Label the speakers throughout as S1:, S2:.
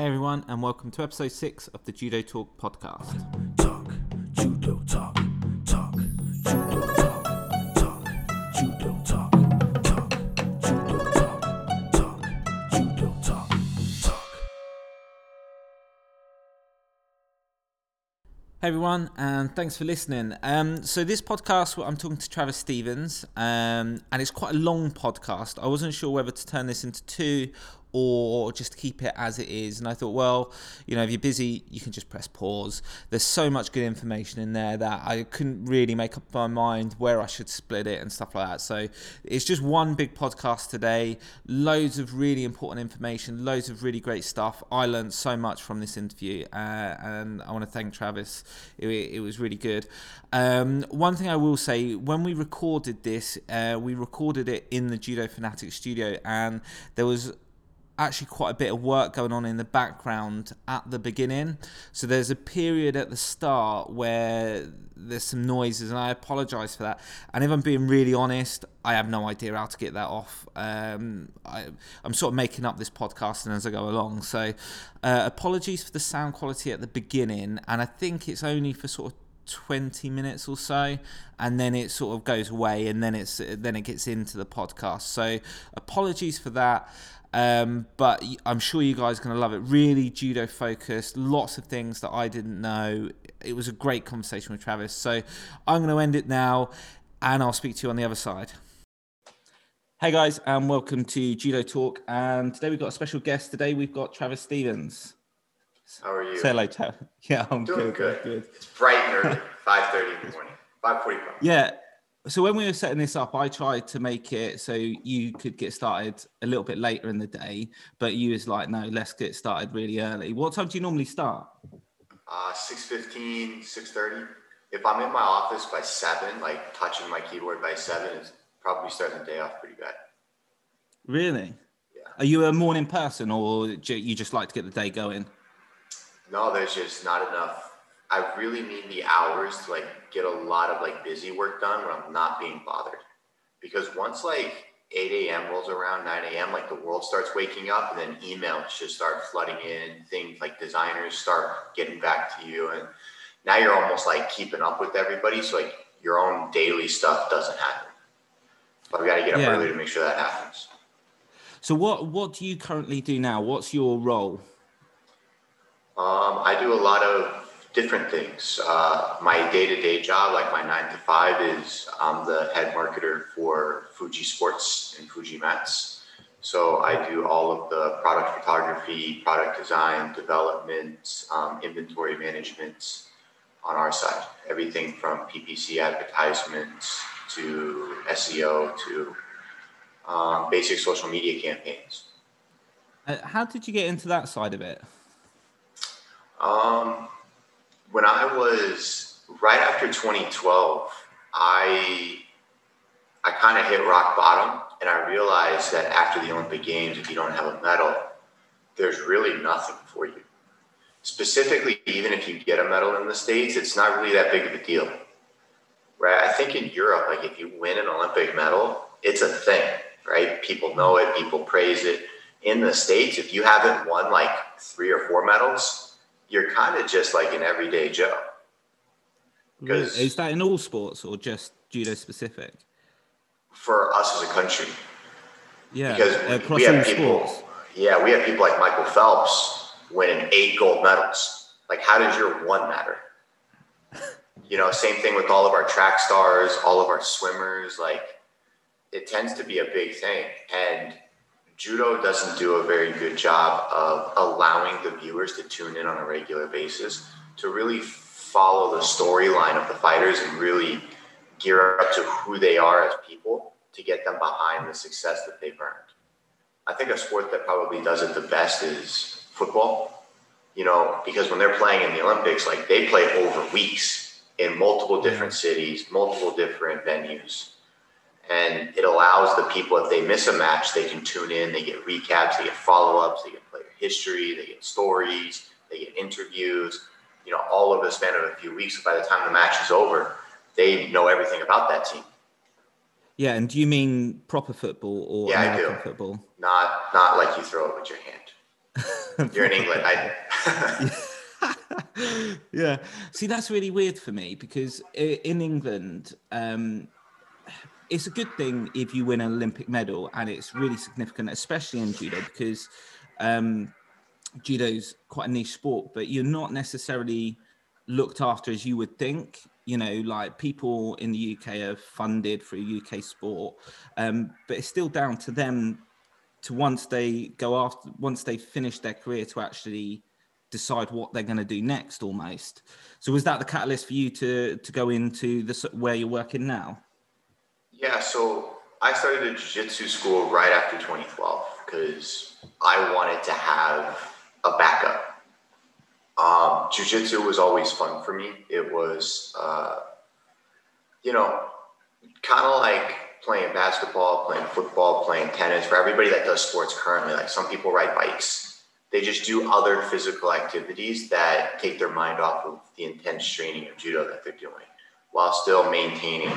S1: Hey everyone, and welcome to episode six of the Judo Talk podcast.
S2: Talk, judo talk, talk, judo talk, talk, judo talk, talk, judo talk, talk, judo talk, talk.
S1: Hey everyone, and thanks for listening. Um, so this podcast, I'm talking to Travis Stevens, um, and it's quite a long podcast. I wasn't sure whether to turn this into two or just keep it as it is. And I thought, well, you know, if you're busy, you can just press pause. There's so much good information in there that I couldn't really make up my mind where I should split it and stuff like that. So it's just one big podcast today. Loads of really important information, loads of really great stuff. I learned so much from this interview, uh, and I want to thank Travis. It, it was really good. Um, one thing I will say when we recorded this, uh, we recorded it in the Judo Fanatic studio, and there was actually quite a bit of work going on in the background at the beginning. So there's a period at the start where there's some noises, and I apologise for that. And if I'm being really honest, I have no idea how to get that off. Um, I, am sort of making up this podcasting as I go along. So uh, apologies for the sound quality at the beginning, and I think it's only for sort of 20 minutes or so and then it sort of goes away and then it's then it gets into the podcast so apologies for that um, but I'm sure you guys are going to love it. Really judo focused, lots of things that I didn't know. It was a great conversation with Travis. So I'm going to end it now and I'll speak to you on the other side. Hey guys, and welcome to Judo Talk. And today we've got a special guest. Today we've got Travis Stevens.
S3: How are you?
S1: Say hello, Travis. Yeah, I'm
S3: Doing
S1: good.
S3: good.
S1: good.
S3: It's bright and early, 5.30 in the morning, 5.45.
S1: Yeah, so when we were setting this up, I tried to make it so you could get started a little bit later in the day, but you was like, no, let's get started really early. What time do you normally start?
S3: Uh, 6.15, 6.30. If I'm in my office by 7, like touching my keyboard by 7, it's probably starting the day off pretty bad.
S1: Really?
S3: Yeah.
S1: Are you a morning person or do you just like to get the day going?
S3: No, there's just not enough. I really need the hours to like get a lot of like busy work done when I'm not being bothered. Because once like 8 a.m. rolls around, 9 a.m., like the world starts waking up, and then emails just start flooding in. Things like designers start getting back to you, and now you're almost like keeping up with everybody. So like your own daily stuff doesn't happen. But we got to get up
S1: Yeah.
S3: early to make sure that happens.
S1: So what what do you currently do now? What's your role?
S3: Um, I do a lot of different things. Uh, my day-to-day job, like my nine to five, is I'm the head marketer for Fuji Sports and Fuji Mats. So I do all of the product photography, product design, development, um, inventory management on our side. Everything from PPC advertisements to SEO to um, basic social media campaigns.
S1: Uh, how did you get into that side of it?
S3: Um, when I was right after 2012, I I kind of hit rock bottom, and I realized that after the Olympic Games, if you don't have a medal, there's really nothing for you. Specifically, even if you get a medal in the states, it's not really that big of a deal, right? I think in Europe, like if you win an Olympic medal, it's a thing, right? People know it, people praise it. In the states, if you haven't won like three or four medals, you're kind of just like an everyday Joe. Because-
S1: Is that in all sports or just judo specific?
S3: For us as a country,
S1: Yeah,
S3: because uh,
S1: across
S3: we have people,
S1: sports.
S3: yeah, we have people like Michael Phelps winning eight gold medals. Like, how does your one matter? You know, same thing with all of our track stars, all of our swimmers. Like, it tends to be a big thing, and judo doesn't do a very good job of allowing the viewers to tune in on a regular basis to really follow the storyline of the fighters and really gear up to who they are as people to get them behind the success that they've earned. I think a sport that probably does it the best is football. You know, because when they're playing in the Olympics, like they play over weeks in multiple different cities, multiple different venues. And it allows the people, if they miss a match, they can tune in, they get recaps, they get follow ups, they get player history, they get stories, they get interviews, you know, all over the span of a few weeks. By the time the match is over, they know everything about that team.
S1: Yeah, and do you mean proper football or
S3: Yeah, I do.
S1: football?
S3: Not not like you throw it with your hand. You're in England. I,
S1: yeah. See, that's really weird for me because in England, um, it's a good thing if you win an Olympic medal, and it's really significant, especially in judo, because um, judo's quite a niche sport, but you're not necessarily looked after as you would think. You know, like people in the UK are funded through UK sport, um, but it's still down to them to once they go after once they finish their career to actually decide what they're going to do next almost so was that the catalyst for you to to go into the where you're working now
S3: yeah, so I started a jiu-jitsu school right after 2012 because I wanted to have a backup. Um, jiu-jitsu was always fun for me. It was, uh, you know, kind of like playing basketball, playing football, playing tennis. For everybody that does sports currently, like some people ride bikes. They just do other physical activities that take their mind off of the intense training of judo that they're doing, while still maintaining,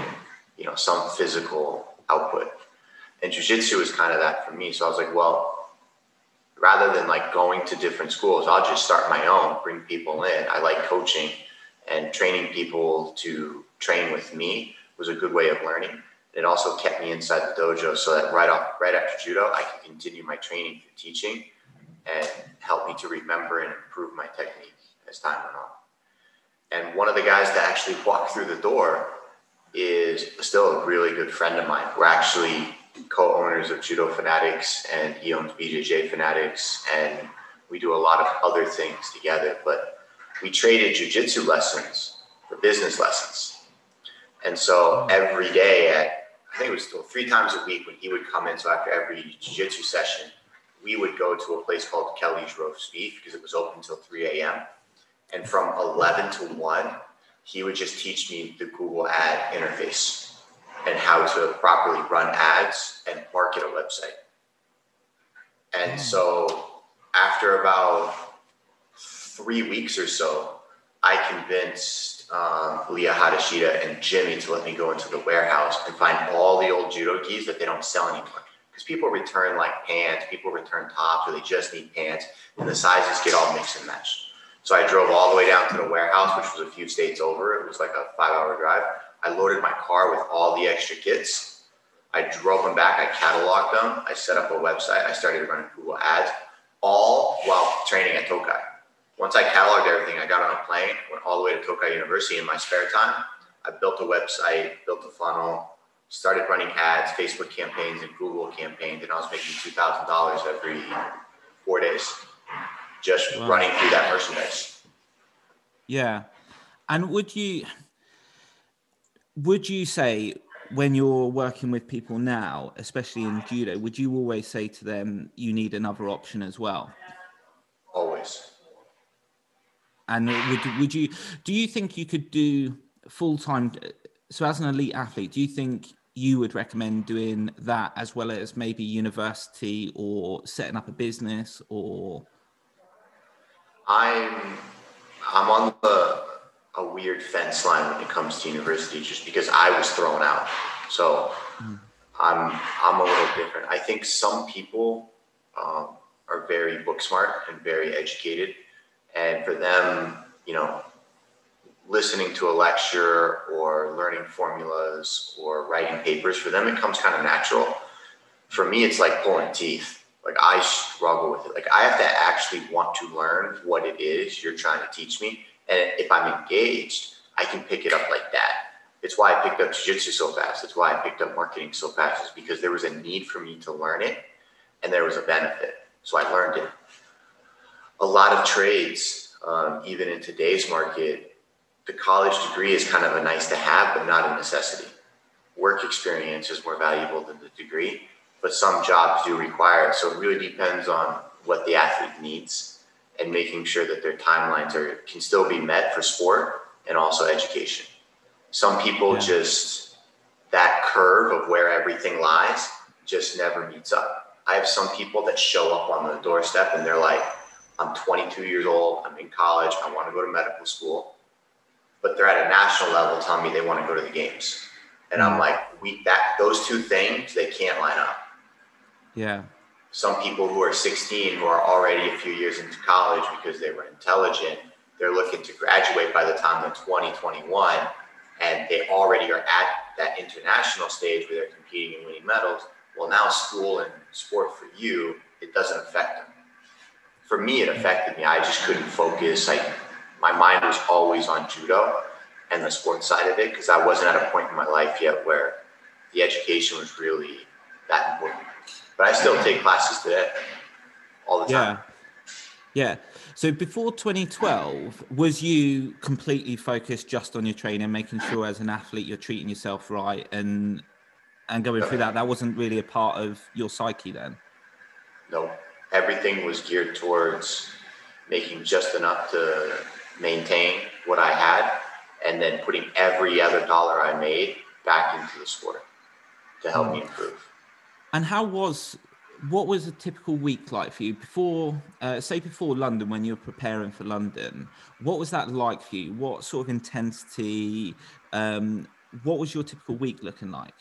S3: you know, some physical output. And jujitsu is kind of that for me. So I was like, well, rather than like going to different schools, I'll just start my own, bring people in. I like coaching and training people to train with me was a good way of learning. It also kept me inside the dojo so that right off, right after judo, I could continue my training through teaching and help me to remember and improve my technique as time went on. And one of the guys that actually walked through the door is still a really good friend of mine. We're actually co-owners of Judo Fanatics, and he owns BJJ Fanatics, and we do a lot of other things together. But we traded jujitsu lessons for business lessons, and so every day at I think it was still three times a week when he would come in. So after every jiu-jitsu session, we would go to a place called Kelly's Roast Beef because it was open until 3 a.m. And from 11 to 1, he would just teach me the Google ad interface and how to properly run ads and market a website. And so after about three weeks or so, I convinced um, Leah Hadashida and Jimmy to let me go into the warehouse and find all the old judo gis that they don't sell anymore. Because people return like pants, people return tops, or they just need pants, and the sizes get all mixed and matched. So I drove all the way down to the warehouse, which was a few states over. It was like a five hour drive. I loaded my car with all the extra kits. I drove them back, I cataloged them, I set up a website, I started running Google ads, all while training at Tokai. Once I cataloged everything, I got on a plane, went all the way to Tokai University in my spare time. I built a website, built a funnel, started running ads, Facebook campaigns, and Google campaigns, and I was making two thousand dollars every four days, just
S1: Wow.
S3: running through that merchandise.
S1: Yeah. And would you would you say when you're working with people now, especially in judo, would you always say to them you need another option as well?
S3: Always.
S1: And would would you do you think you could do full time so as an elite athlete, do you think you would recommend doing that as well as maybe university or setting up a business or
S3: I'm I'm on the a weird fence line when it comes to university, just because I was thrown out. So I'm I'm a little different. I think some people um, are very book smart and very educated, and for them, you know, listening to a lecture or learning formulas or writing papers, for them it comes kind of natural. For me, it's like pulling teeth. Like I struggle with it. Like I have to actually want to learn what it is you're trying to teach me, and if I'm engaged, I can pick it up like that. It's why I picked up jiu-jitsu so fast. It's why I picked up marketing so fast. Is because there was a need for me to learn it, and there was a benefit. So I learned it. A lot of trades, um, even in today's market, the college degree is kind of a nice to have, but not a necessity. Work experience is more valuable than the degree, but some jobs do require it. So it really depends on what the athlete needs and making sure that their timelines are can still be met for sport and also education. Some people
S1: Yeah.
S3: just that curve of where everything lies just never meets up. I have some people that show up on the doorstep and they're like, I'm 22 years old, I'm in college, I want to go to medical school, but they're at a national level telling me they want to go to the games. And I'm mm. like, we that those two things they can't line up.
S1: Yeah.
S3: some people who are 16 who are already a few years into college because they were intelligent, they're looking to graduate by the time they're 20, 21, and they already are at that international stage where they're competing and winning medals. Well, now school and sport for you, it doesn't affect them. For me, it affected me. I just couldn't focus. Like my mind was always on judo and the sports side of it because I wasn't at a point in my life yet where the education was really that important. But I still take classes today, all the time.
S1: Yeah. Yeah. So before 2012, was you completely focused just on your training, making sure as an athlete you're treating yourself right and and going through that? That wasn't really a part of your psyche then.
S3: No, everything was geared towards making just enough to maintain what I had, and then putting every other dollar I made back into the sport to help me mm. improve.
S1: And how was what was a typical week like for you before, uh, say, before London when you were preparing for London? What was that like for you? What sort of intensity? Um, what was your typical week looking like?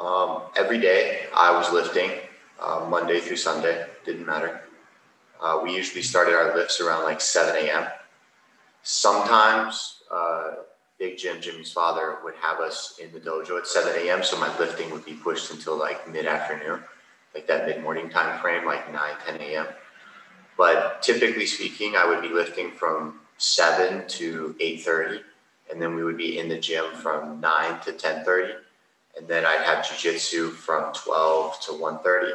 S3: Um, every day I was lifting, uh, Monday through Sunday, didn't matter. Uh, we usually started our lifts around like 7 a.m. Sometimes uh, Big Jim, Jimmy's father, would have us in the dojo at 7 a.m. So my lifting would be pushed until like mid afternoon, like that mid morning time frame, like 9, 10 a.m. But typically speaking, I would be lifting from 7 to 8.30. And then we would be in the gym from 9 to 10.30. And then I'd have jujitsu from 12 to 1.30.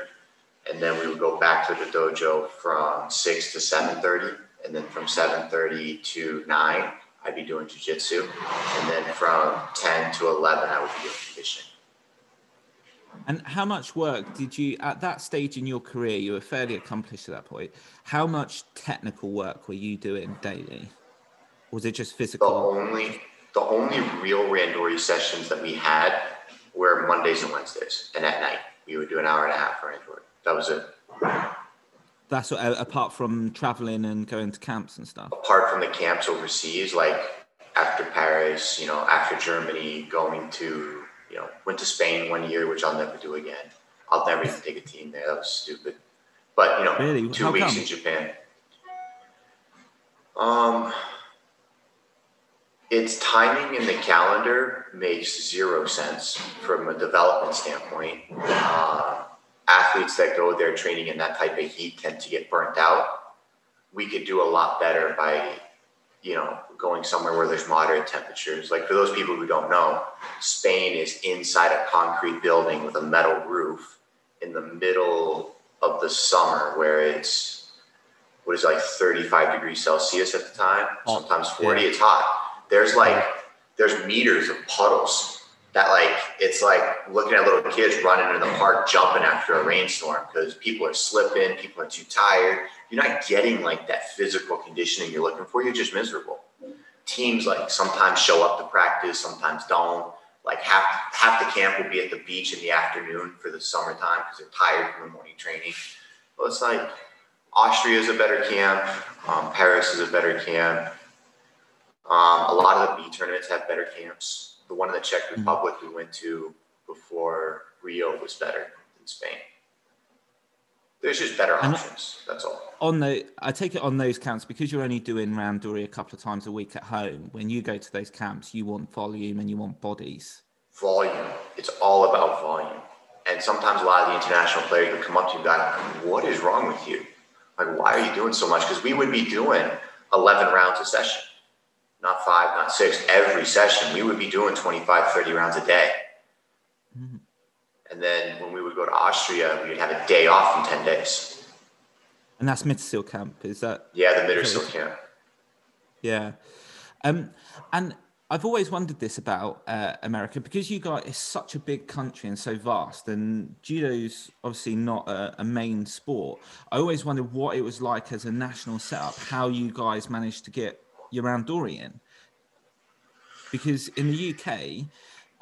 S3: And then we would go back to the dojo from 6 to 7.30. And then from 7.30 to 9, I'd be doing jujitsu. And then from 10 to 11, I would be doing conditioning.
S1: And how much work did you, at that stage in your career, you were fairly accomplished at that point. How much technical work were you doing daily? Was it just physical?
S3: The only the only real randori sessions that we had were Mondays and Wednesdays, and at night we would do an hour and a half for randori. That was it.
S1: That's what, uh, apart from traveling and going to camps and stuff.
S3: Apart from the camps overseas, like after Paris, you know, after Germany, going to you know, went to Spain one year, which I'll never do again. I'll never even take a team there. That was stupid. But you know,
S1: Really?
S3: two
S1: How
S3: weeks
S1: come?
S3: in Japan. Um, its timing in the calendar makes zero sense from a development standpoint. Uh, athletes that go there training in that type of heat tend to get burnt out. We could do a lot better by, you know, going somewhere where there's moderate temperatures. Like for those people who don't know, Spain is inside a concrete building with a metal roof in the middle of the summer where it's what is it, like 35 degrees Celsius at the time,
S1: Oh,
S3: sometimes 40. It's hot. There's like there's meters of puddles that like it's like looking at little kids running in the park jumping after a rainstorm because people are slipping, people are too tired. You're not getting like that physical conditioning you're looking for. You're just miserable. Teams like sometimes show up to practice, sometimes don't. Like half half the camp will be at the beach in the afternoon for the summertime because they're tired from the morning training. Well, it's like Austria is a better camp. Um, Paris is a better camp. Um, a lot of the B tournaments have better camps. The one in the Czech mm-hmm. Republic we went to before Rio was better than Spain. There's just better
S1: And-
S3: options. That's all.
S1: On the, I take it on those camps because you're only doing randori a couple of times a week at home. When you go to those camps, you want volume and you want bodies.
S3: Volume. It's all about volume. And sometimes a lot of the international players would come up to you and be like, what is wrong with you? Like, why are you doing so much? Because we would be doing 11 rounds a session, not five, not six. Every session, we would be doing 25, 30 rounds a day. And then when we would go to Austria, we would have a day off in 10 days.
S1: And that's Mittersill camp. Is that
S3: Yeah, the Mittersill camp.
S1: Yeah. Um, and I've always wondered this about uh, America because you guys it's such a big country and so vast, and judo's obviously not a, a main sport. I always wondered what it was like as a national setup, how you guys managed to get your randori in. Because in the UK,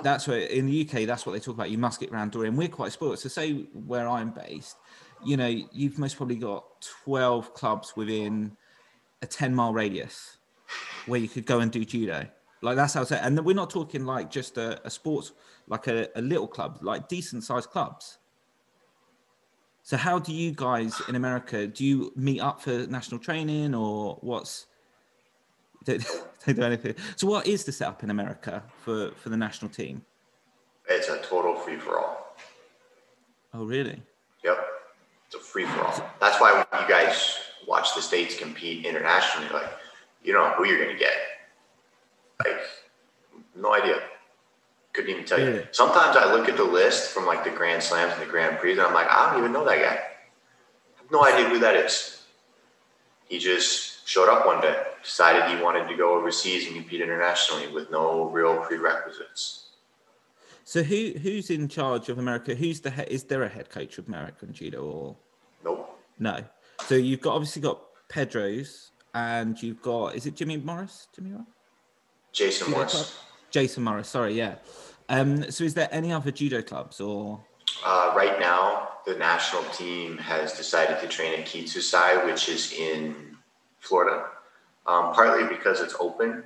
S1: that's where in the UK that's what they talk about. You must get randori, and we're quite spoiled. So say where I'm based, you know, you've most probably got twelve clubs within a 10 mile radius where you could go and do judo. Like that's how it's and we're not talking like just a, a sports like a, a little club, like decent sized clubs. So how do you guys in America? Do you meet up for national training or what's? Don't, don't do anything. So what is the setup in America for for the national team?
S3: It's a total free for all.
S1: Oh really?
S3: Yep. It's a free for all. That's why when you guys watch the states compete internationally, like you don't know who you're gonna get. Like no idea. Couldn't even tell you. Sometimes I look at the list from like the Grand Slams and the Grand Prix, and I'm like, I don't even know that guy. I have no idea who that is. He just showed up one day, decided he wanted to go overseas and compete internationally with no real prerequisites.
S1: So who who's in charge of America? Who's the head? Is there a head coach of American judo or
S3: Nope.
S1: no? So you've got obviously got Pedro's and you've got is it Jimmy Morris? Jimmy Morris?
S3: Jason
S1: Judo
S3: Morris.
S1: club? Jason Morris. Sorry, yeah. Um, so is there any other judo clubs or?
S3: Uh, right now, the national team has decided to train at Kitsusai, which is in Florida, um, partly because it's open,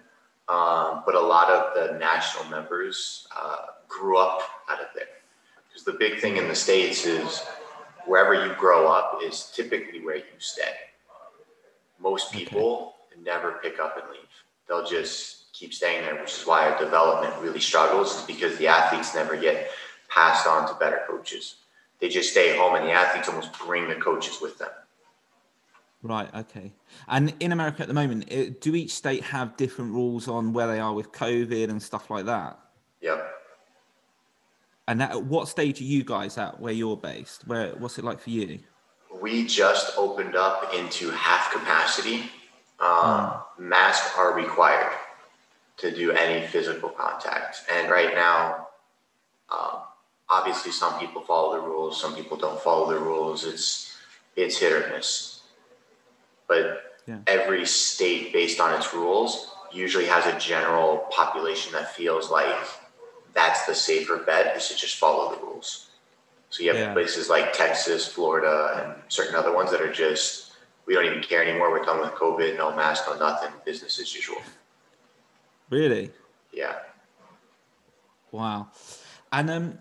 S3: um, but a lot of the national members uh, grew up out of there. Because the big thing in the States is wherever you grow up is typically where you stay. Most people never pick up and leave. They'll just keep staying there, which is why our development really struggles, is because the athletes never get passed on to better coaches. They just stay home, and the athletes almost bring the coaches with them.
S1: Right. Okay. And in America at the moment, it, do each state have different rules on where they are with COVID and stuff like that?
S3: Yeah.
S1: And at what stage are you guys at where you're based? Where what's it like for you?
S3: We just opened up into half capacity. Um, Masks are required to do any physical contact, and right now, um, obviously, some people follow the rules, some people don't follow the rules. It's it's hit or miss. But
S1: Yeah.
S3: every state, based on its rules, usually has a general population that feels like that's the safer bet is to just follow the rules. So you have
S1: Yeah.
S3: places like Texas, Florida, and certain other ones that are just we don't even care anymore. We're done with COVID, no mask, no nothing, business as usual.
S1: Really?
S3: Yeah.
S1: Wow. And um,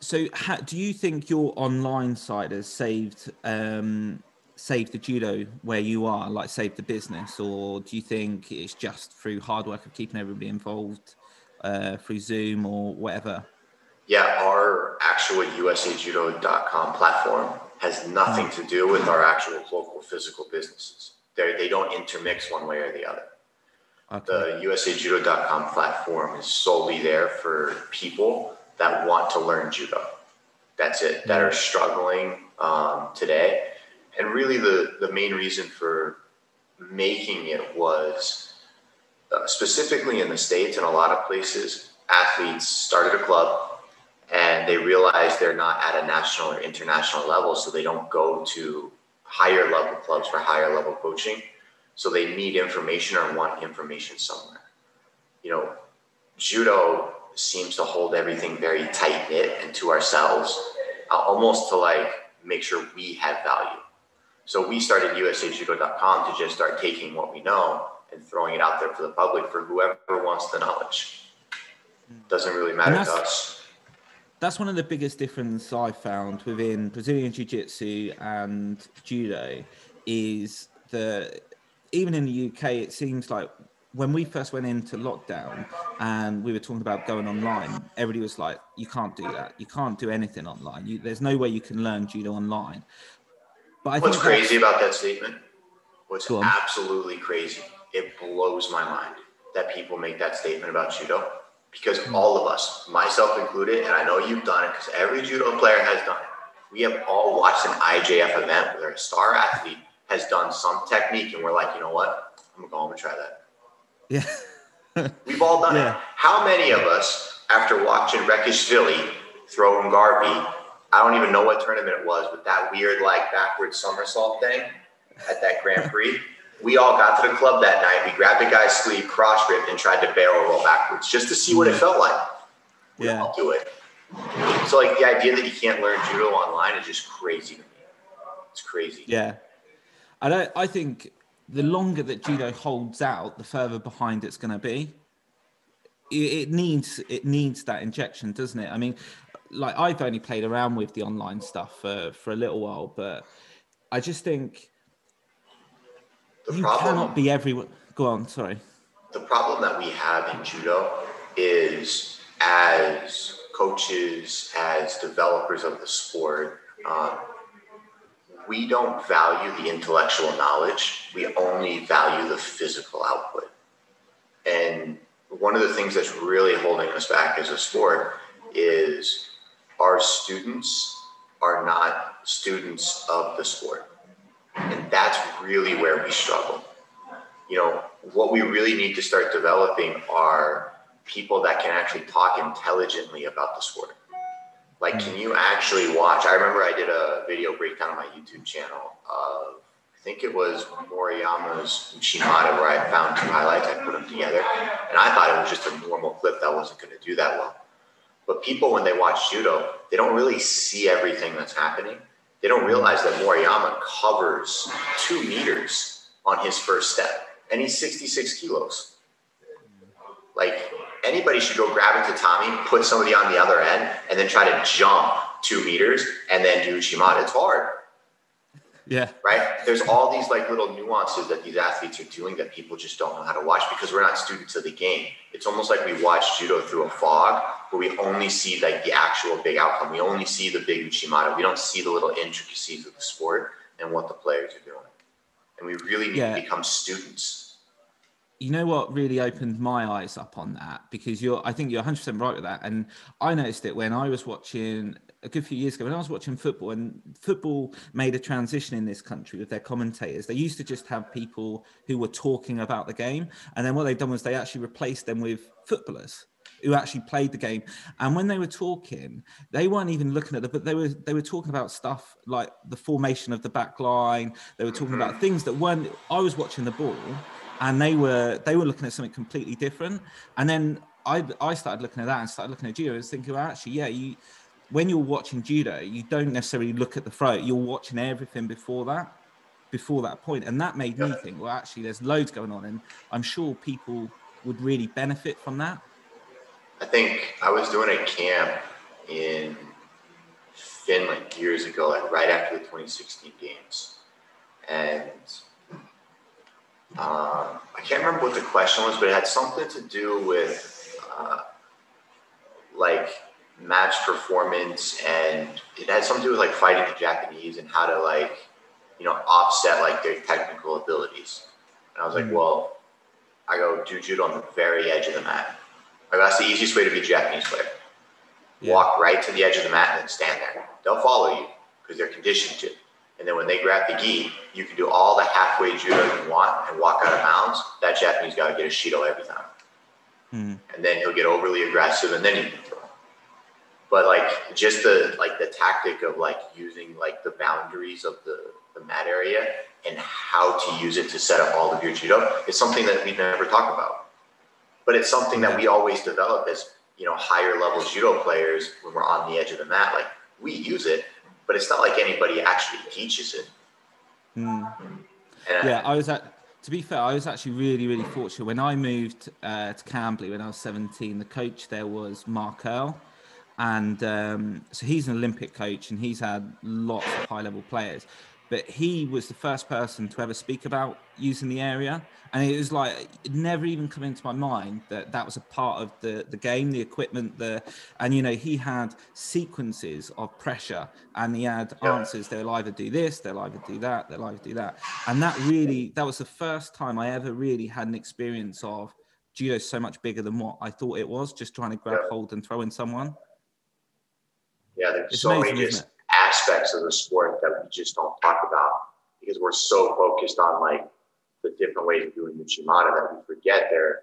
S1: so ha, do you think your online side has saved um, saved the judo where you are, like save the business, or do you think it's just through hard work of keeping everybody involved uh, through Zoom or whatever?
S3: Yeah, our actual USAjudo.com platform has nothing to do with our actual local physical businesses. They they don't intermix one way or the other.
S1: Okay.
S3: The USAjudo.com platform is solely there for people that want to learn judo. That's it, that are struggling um, today. And really, the, the main reason for making it was uh, specifically in the States and a lot of places, athletes started a club and they realize they're not at a national or international level, so they don't go to higher level clubs for higher level coaching. So they need information or want information somewhere. You know, judo seems to hold everything very tight knit and to ourselves, uh, almost to like make sure we have value. So we started USAjudo.com to just start taking what we know and throwing it out there for the public for whoever wants the knowledge. Doesn't really matter to us.
S1: That's one of the biggest difference I found within Brazilian Jiu Jitsu and Judo is that even in the UK, it seems like when we first went into lockdown and we were talking about going online, everybody was like, you can't do that. You can't do anything online. You, there's no way you can learn Judo online. But I
S3: What's
S1: think
S3: crazy about that statement? What's
S1: Go on.
S3: absolutely crazy? It blows my mind that people make that statement about judo because
S1: Hmm.
S3: all of us, myself included, and I know you've done it because every judo player has done it. We have all watched an IJF event where a star athlete has done some technique, and we're like, you know what? I'm gonna go home and try that.
S1: Yeah.
S3: We've all done
S1: Yeah.
S3: it. How many of us, after watching Rekishvili throw Ngarbi, I don't even know what tournament it was, but that weird like backward somersault thing at that Grand Prix, we all got to the club that night. We grabbed the guy's sleeve, cross gripped, and tried to barrel roll backwards just to see what it mm-hmm. felt like. We
S1: Yeah.
S3: all do it. So like the idea that you can't learn judo online is just crazy to me. It's crazy.
S1: Yeah. I don't I think the longer that judo holds out, the further behind it's going to be. It, it needs it needs that injection, doesn't it? I mean, like I've only played around with the online stuff for for a little while, but I just think
S3: The
S1: you
S3: problem,
S1: cannot be everyone. Go on, sorry.
S3: the problem that we have in judo is as coaches, as developers of the sport, um, we don't value the intellectual knowledge. We only value the physical output. And one of the things that's really holding us back as a sport is our students are not students of the sport. And that's really where we struggle. You know, what we really need to start developing are people that can actually talk intelligently about the sport. Like, can you actually watch? I remember I did a video breakdown on my YouTube channel of, I think it was Maruyama's Shimada, where I found two highlights, I put them together, and I thought it was just a normal clip that wasn't going to do that well. But people, when they watch judo, they don't really see everything that's happening. They don't realize that Maruyama covers two meters on his first step, and he's 66 kilos. Like anybody should go grab a tatami, put somebody on the other end, and then try to jump two meters and then do Shimada. It's hard
S1: Yeah,
S3: right? There's all these like little nuances that these athletes are doing that people just don't know how to watch because we're not students of the game. It's almost like we watch judo through a fog where we only see like the actual big outcome. We only see the big Uchimata. We don't see the little intricacies of the sport and what the players are doing. And we really need
S1: Yeah.
S3: to become students.
S1: you know what really opened my eyes up on that because you're i think you're 100% right with that and i noticed it when i was watching a good few years ago when i was watching football and football made a transition in this country with their commentators they used to just have people who were talking about the game and then what they've done was they actually replaced them with footballers who actually played the game. And when they were talking they weren't even looking at the, but they were they were talking about stuff like the formation of the back line. They were talking about things that weren't i was watching the ball and they were they were looking at something completely different. And then i i started looking at that and started looking at judo and thinking well actually yeah you when you're watching judo you don't necessarily look at the throat you're watching everything before that before that point. And that made me think well actually there's loads going on. And i'm sure people would really benefit from that
S3: I think I was doing a camp in Finland years ago, like right after the 2016 games. And um, I can't remember what the question was, but it had something to do with uh, like match performance and it had something to do with like fighting the Japanese and how to like, you know, offset like their technical abilities. And I was like,
S1: Mhm.
S3: well, I go do judo on the very edge of the mat. Like, that's the easiest way to be a Japanese player.
S1: Yeah.
S3: Walk right to the edge of the mat and then stand there. They'll follow you because they're conditioned to. And then when they grab the gi, you can do all the halfway judo you want and walk out of bounds. That Japanese guy will get a shido every time.
S1: Hmm.
S3: And then he'll get overly aggressive and then he can throw. But like just the like the tactic of like using like the boundaries of the, the mat area and how to use it to set up all of your judo is something that we never talk about. But it's something that we always develop as you know higher level judo players when we're on the edge of the mat. Like we use it, but it's not like anybody actually teaches it. And
S1: yeah i was at to be fair i was actually really really fortunate when i moved uh, to camberley when i was 17 the coach there was mark earl and um, so he's an olympic coach and he's had lots of high level players but he was the first person to ever speak about using the area and it was like it never even come into my mind that that was a part of the the game the equipment the and you know he had sequences of pressure and he had
S3: Yeah.
S1: answers they'll either do this they'll either do that they'll either do that and that really that was the first time i ever really had an experience of judo so much bigger than what i thought it was just trying to grab
S3: Yeah.
S1: hold and throw in someone
S3: Yeah, there's
S1: It's
S3: so
S1: amazing,
S3: many
S1: isn't
S3: just aspects of the sport that we just don't talk about because we're so focused on like the different ways of doing the Shimada that we forget there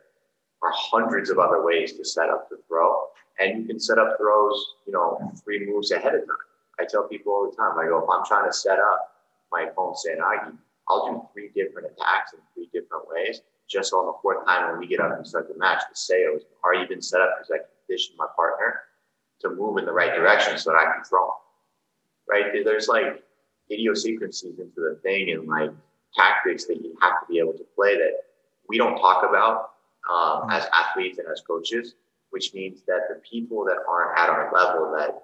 S3: are hundreds of other ways to set up the throw. And you can set up throws, you know, three moves ahead of time. I tell people all the time, I go, oh, if I'm trying to set up my opponent seoi nage, I'll do three different attacks in three different ways. Just on the fourth time when we get up and start the match, the Seo oh, has already been set up because I conditioned my partner to move in the right direction so that I can throw. Right? There's like idiosyncrasies into the thing and like tactics that you have to be able to play that we don't talk about um, as athletes and as coaches, which means that the people that aren't at our level that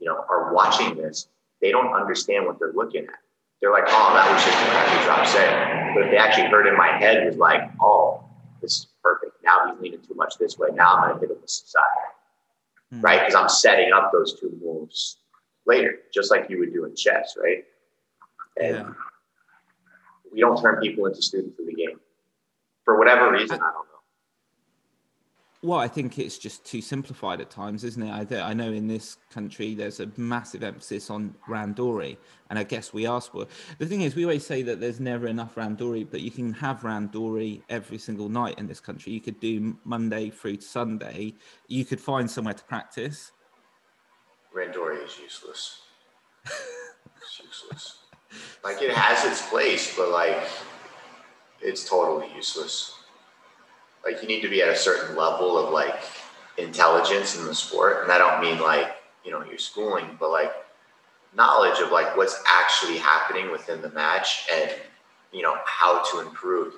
S3: you know, are watching this, they don't understand what they're looking at. They're like, oh, that was just a crappy drop set. But if they actually heard in my head was like, oh, this is perfect. Now he's leaning too much this way. Now I'm going to hit him the side,
S1: Mm.
S3: right? Because I'm setting up those two moves later, just like you would do in chess, right? And
S1: Yeah.
S3: we don't turn people into students of the game for whatever reason. I don't know.
S1: Well, I think it's just too simplified at times, isn't it? I, I know in this country there's a massive emphasis on randori, and I guess we ask for. The thing is, we always say that there's never enough randori, but you can have randori every single night in this country. You could do Monday through to Sunday. You could find somewhere to practice.
S3: Randori is useless. it's useless. Like it has its place, but like it's totally useless. Like you need to be at a certain level of like intelligence in the sport, and I don't mean like you know your schooling, but like knowledge of like what's actually happening within the match and you know how to improve.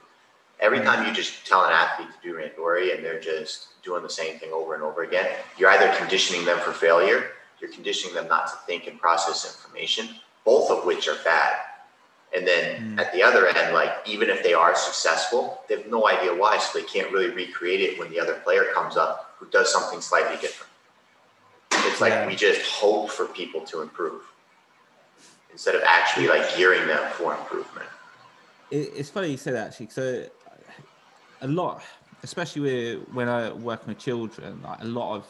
S3: Every time you just tell an athlete to do randori and they're just doing the same thing over and over again, you're either conditioning them for failure, you're conditioning them not to think and process information, both of which are bad. And then hmm. at the other end, like even if they are successful, they have no idea why, so they can't really recreate it when the other player comes up who does something slightly different. It's like
S1: Yeah.
S3: we just hope for people to improve instead of actually like gearing them for improvement.
S1: It, it's funny you say that actually. So uh, a lot, especially with, when I work with children, like a lot of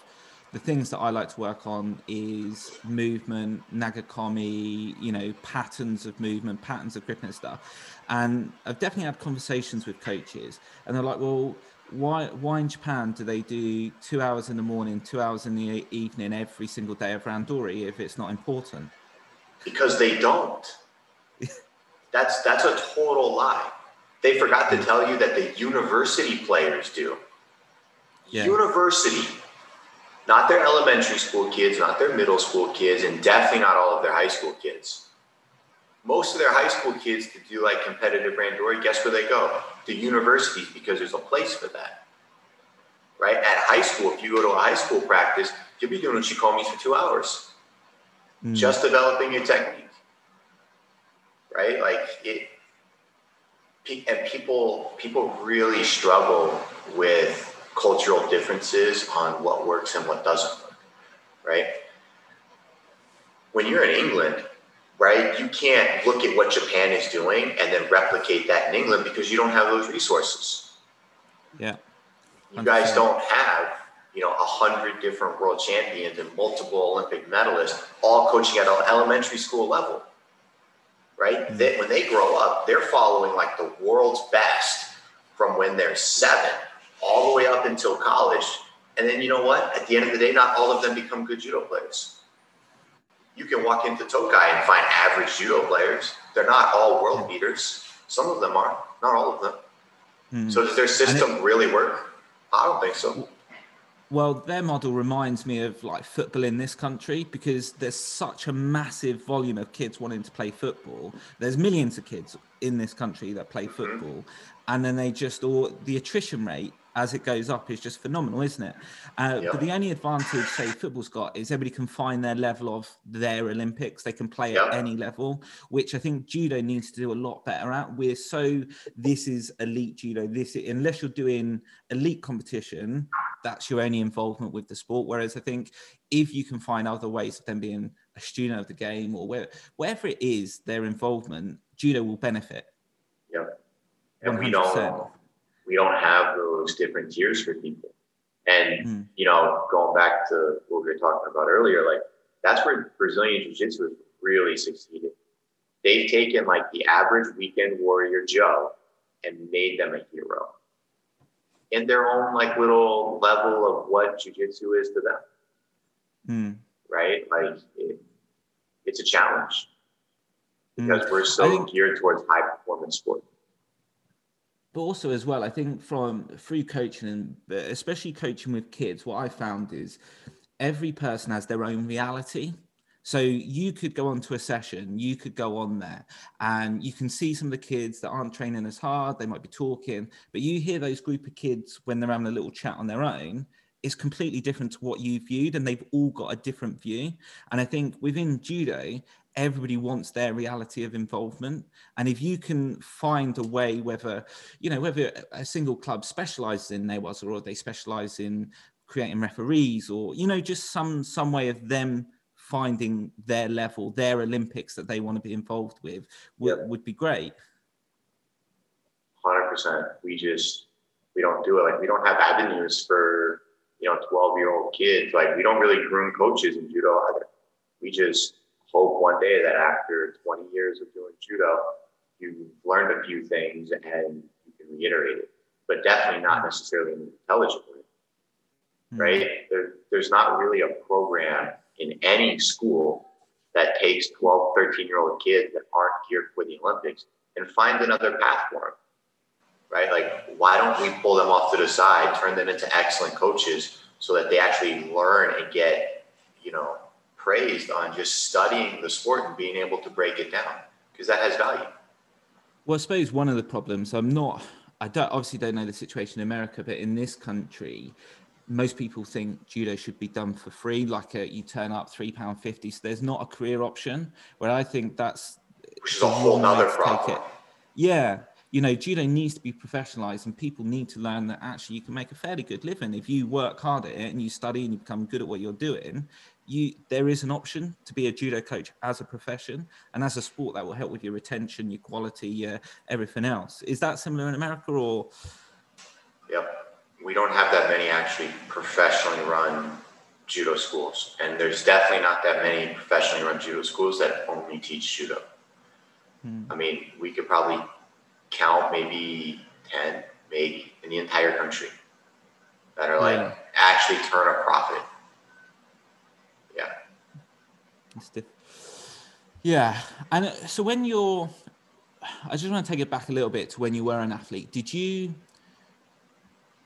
S1: the things that I like to work on is movement, nagekomi, you know, patterns of movement, patterns of grip and stuff. And I've definitely had conversations with coaches, and they're like, "Well, why why in Japan do they do two hours in the morning, two hours in the evening every single day of randori if it's not important?"
S3: because they don't. That's that's a total lie. They forgot to tell you that the university players do.
S1: Yeah.
S3: University, not their elementary school kids, not their middle school kids, and definitely not all of their high school kids. Most of their high school kids to do like competitive randori, guess where they go? The universities because there's a place for that. Right? At high school, if you go to a high school practice, you'll be doing uchikomis for two hours
S1: Mm.
S3: just developing your technique right like it and people people really struggle with cultural differences on what works and what doesn't work right when you're in england right you can't look at what japan is doing and then replicate that in england because you don't have those resources
S1: yeah.
S3: you guys
S1: 100%.
S3: don't have you know a hundred different world champions and multiple olympic medalists all coaching at an elementary school level right
S1: Mm.
S3: They- when they grow up they're following like the world's best from when they're seven all the way up until college. And then you know what? At the end of the day not all of them become good judo players. You can walk into tokai and find average judo players. They're not all world beaters. Some of them are not all of them.
S1: Mm.
S3: so does their system really work? I don't think so.
S1: Well, their model reminds me of like football in this country because there's such a massive volume of kids wanting to play football. There's millions of kids in this country that play football, and then they just all the attrition rate as it goes up is just phenomenal, isn't it? Uh,
S3: Yep.
S1: But the only advantage, say, football's got is everybody can find their level of their Olympics. They can play
S3: Yep.
S1: at any level, which I think judo needs to do a lot better at. We're so this is elite judo. This unless you're doing elite competition, that's your only involvement with the sport. Whereas I think if you can find other ways of them being a student of the game or where, wherever it is their involvement, judo will benefit.
S3: Yeah. And
S1: 100%.
S3: don't we don't have those different tiers for people. And
S1: Mm.
S3: you know, going back to what we were talking about earlier, like that's where Brazilian Jiu-Jitsu has really succeeded. They've taken like the average weekend warrior Joe and made them a hero in their own like little level of what Jiu-Jitsu is to them,
S1: Mm.
S3: right? Like it, it's a challenge
S1: Mm.
S3: because we're so
S1: think-
S3: geared towards high performance sport.
S1: But also as well i think from through coaching and uh, especially coaching with kids what i found is every person has their own reality. So you could go onto a session you could go on there and you can see some of the kids that aren't training as hard they might be talking but you hear those group of kids when they're having a little chat on their own is completely different to what you viewed, and they've all got a different view. And I think within judo, everybody wants their reality of involvement and if you can find a way whether you know whether a single club specializes in newaza or they specialize in creating referees or you know just some some way of them finding their level their olympics that they want to be involved with would, would be great
S3: hundred percent. We just we don't do it. Like we don't have avenues for you know twelve year old kids. Like we don't really groom coaches in judo either. We just hope one day that after twenty years of doing judo, you've learned a few things and you can reiterate it. But definitely not necessarily in an intelligent way,
S1: Hmm.
S3: right? There, there's not really a program in any school that takes 12, 13 year old kids that aren't geared for the Olympics and finds another path for them right? Like, why don't we pull them off to the side, turn them into excellent coaches so that they actually learn and get, you know, praised on just studying the sport and being able to break it down because that has value.
S1: Well, I suppose one of the problems I'm not, I don't obviously don't know the situation in America, but in this country, most people think judo should be done for free, like a, you turn up three pound fifty. So there's not a career option. Where I think that's
S3: Which is a whole
S1: wrong way
S3: nother
S1: to take
S3: problem.
S1: Yeah, you know, judo needs to be professionalized, and people need to learn that actually you can make a fairly good living if you work hard at it and you study and you become good at what you're doing. You there is an option to be a judo coach as a profession and as a sport that will help with your retention, your quality, your everything else. Is that similar in America or?
S3: Yep. We don't have that many actually professionally run judo schools. And there's definitely not that many professionally run judo schools that only teach judo.
S1: Hmm.
S3: I mean, we could probably count maybe 10, maybe in the entire country that are like
S1: Yeah.
S3: actually turn a profit. Yeah.
S1: Yeah, and uh, so when you're, I just want to take it back a little bit to when you were an athlete. Did you,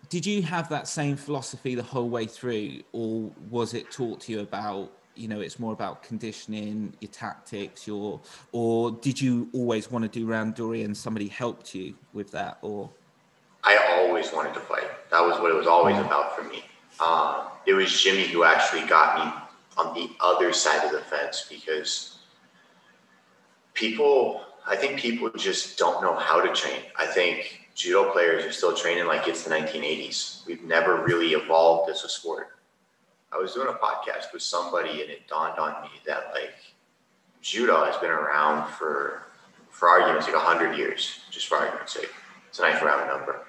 S1: did you have that same philosophy the whole way through, or was it taught to you about, you know, it's more about conditioning, your tactics, your, or did you always want to do randori and somebody helped you with that, or?
S3: I always wanted to fight. That was what it was always about for me. Um, it was Jimmy who actually got me on the other side of the fence because people, I think people just don't know how to train. I think judo players are still training like it's the 1980s. We've never really evolved as a sport. I was doing a podcast with somebody and it dawned on me that like judo has been around for, for argument's sake, 100 years, just for argument's sake. It's a nice round number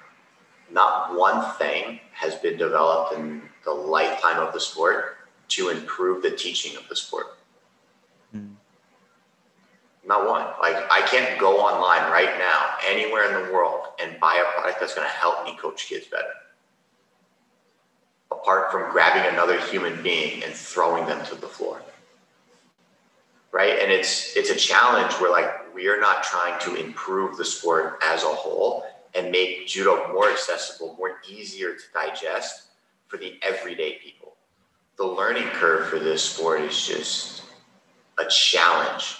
S3: not one thing has been developed in the lifetime of the sport to improve the teaching of the sport.
S1: Mm.
S3: Not one. Like I can't go online right now, anywhere in the world, and buy a product that's going to help me coach kids better. Apart from grabbing another human being and throwing them to the floor. Right? And it's it's a challenge where like we are not trying to improve the sport as a whole and make judo more accessible, more easier to digest for the everyday people. The learning curve for this sport is just a challenge.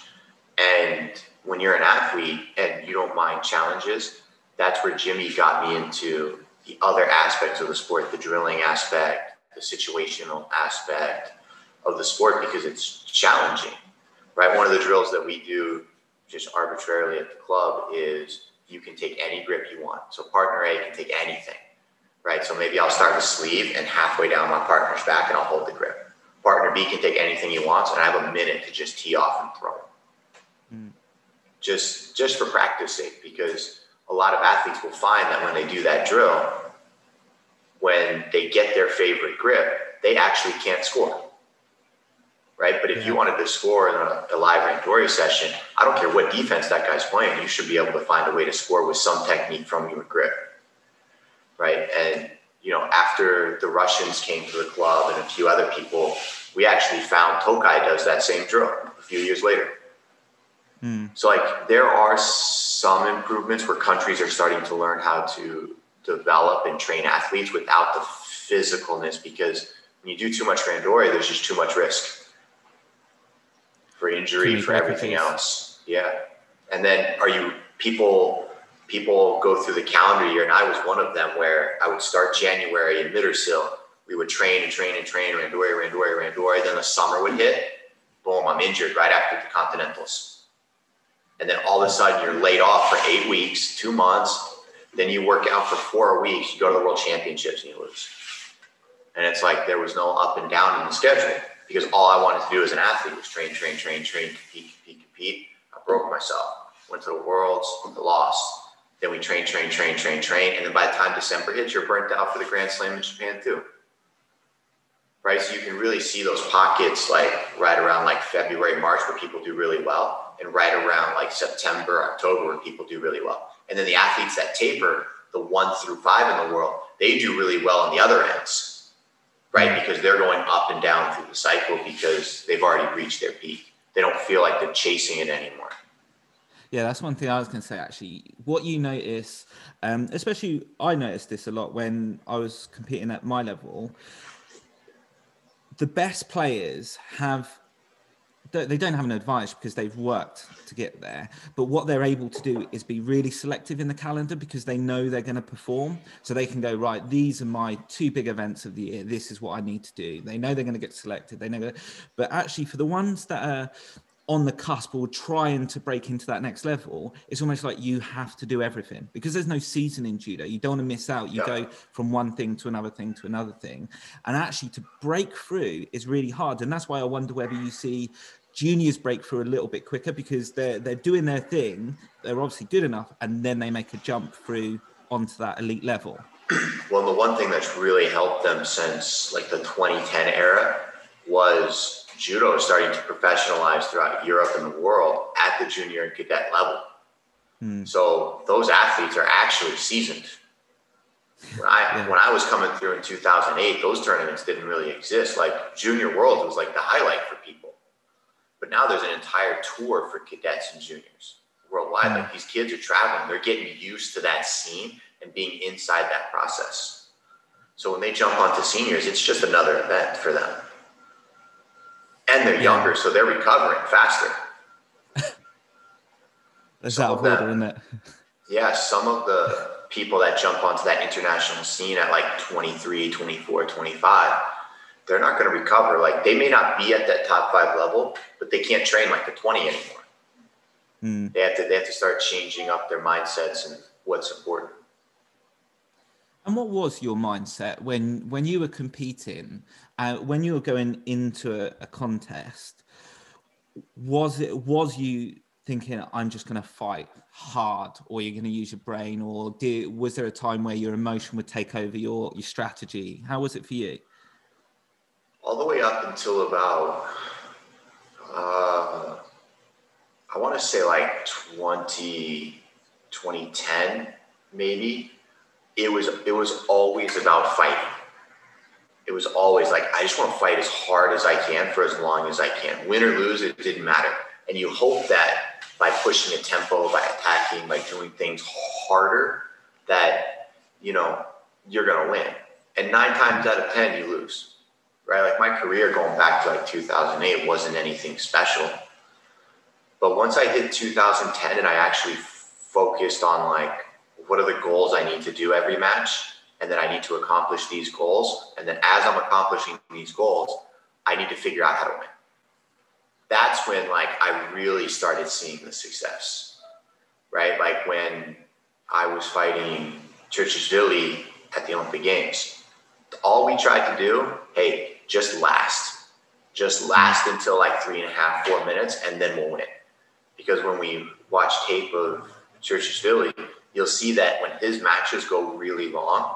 S3: And when you're an athlete and you don't mind challenges, that's where Jimmy got me into the other aspects of the sport, the drilling aspect, the situational aspect of the sport because it's challenging. Right? One of the drills that we do just arbitrarily at the club is you can take any grip you want. So partner A can take anything, right? So maybe I'll start the sleeve and halfway down my partner's back and I'll hold the grip. Partner B can take anything he wants and I have a minute to just tee off and throw.
S1: Mm.
S3: Just just for practice sake, because a lot of athletes will find that when they do that drill, when they get their favorite grip, they actually can't score right? But if you wanted to score in a, a live Randoria session, I don't care what defense that guy's playing, you should be able to find a way to score with some technique from your grip, right? And you know, after the Russians came to the club and a few other people, we actually found Tokai does that same drill a few years later.
S1: Mm.
S3: So like there are some improvements where countries are starting to learn how to develop and train athletes without the physicalness because when you do too much Randori, there's just too much risk for injury, for everything else. Yeah. And then are you people people go through the calendar year and I was one of them where I would start January in Mittersill we would train and train and train, randori, randori, randori. Then the summer would hit, boom, I'm injured right after the Continentals. And then all of a sudden you're laid off for eight weeks, two months. Then you work out for four weeks, you go to the World Championships and you lose. And it's like there was no up and down in the schedule because all I wanted to do as an athlete was train, train, train, train, compete, compete, compete. I broke myself. Went to the Worlds, lost. Then we train, train, train, train, train. And then by the time December hits, you're burnt out for the Grand Slam in Japan too. Right? So you can really see those pockets like right around like February, March where people do really well. And right around like September, October where people do really well. And then the athletes that taper, the one through five in the world, they do really well on the other ends right? Because they're going up and down through the cycle because they've already reached their peak. They don't feel like they're chasing it anymore.
S1: Yeah, that's one thing I was going to say. Actually, what you notice, um, especially I noticed this a lot when I was competing at my level. The best players have they don't have an advantage because they've worked to get there. But what they're able to do is be really selective in the calendar because they know they're going to perform. So they can go, right, these are my two big events of the year. This is what I need to do. They know they're going to get selected. They know that. But actually, for the ones that are on the cusp or trying to break into that next level, it's almost like you have to do everything because there's no season in judo. You don't want to miss out. You yeah. go from one thing to another thing to another thing. And actually, to break through is really hard. And that's why I wonder whether you see juniors break through a little bit quicker because they're they're doing their thing. They're obviously good enough, and then they make a jump through onto that elite level.
S3: Well, the one thing that's really helped them since like the 2010 era was judo starting to professionalize throughout Europe and the world at the junior and cadet level. Hmm. So those athletes are actually seasoned. When I yeah. when I was coming through in 2008, those tournaments didn't really exist. Like Junior World was like the highlight for people. But now there's an entire tour for cadets and juniors worldwide. Mm-hmm. Like these kids are traveling, they're getting used to that scene and being inside that process. So when they jump onto seniors, it's just another event for them. And they're younger, so they're recovering faster.
S1: That's out of order, isn't it?
S3: Yeah, some of the people that jump onto that international scene at like 23, 24, 25 they're not going to recover. Like they may not be at that top five level, but they can't train like the 20 anymore. Mm. They have to they have to start changing up their mindsets and what's important.
S1: And what was your mindset when when you were competing, uh, when you were going into a, a contest? Was it was you thinking I'm just going to fight hard, or you're going to use your brain, or did, was there a time where your emotion would take over your your strategy? How was it for you?
S3: All the way up until about uh, I want to say like 20, 2010 maybe. It was it was always about fighting. It was always like I just want to fight as hard as I can for as long as I can. Win or lose, it didn't matter. And you hope that by pushing a tempo, by attacking, by doing things harder, that you know you're gonna win. And nine times out of ten, you lose right? Like my career going back to like 2008 wasn't anything special. But once I hit 2010 and I actually focused on like, what are the goals I need to do every match? And then I need to accomplish these goals. And then as I'm accomplishing these goals, I need to figure out how to win. That's when like I really started seeing the success, right? Like when I was fighting Tchrikishvili at the Olympic Games. All we tried to do, hey, just last. Just last until like three and a half, four minutes, and then we'll win. Because when we watch tape of Tchrikishvili, you'll see that when his matches go really long,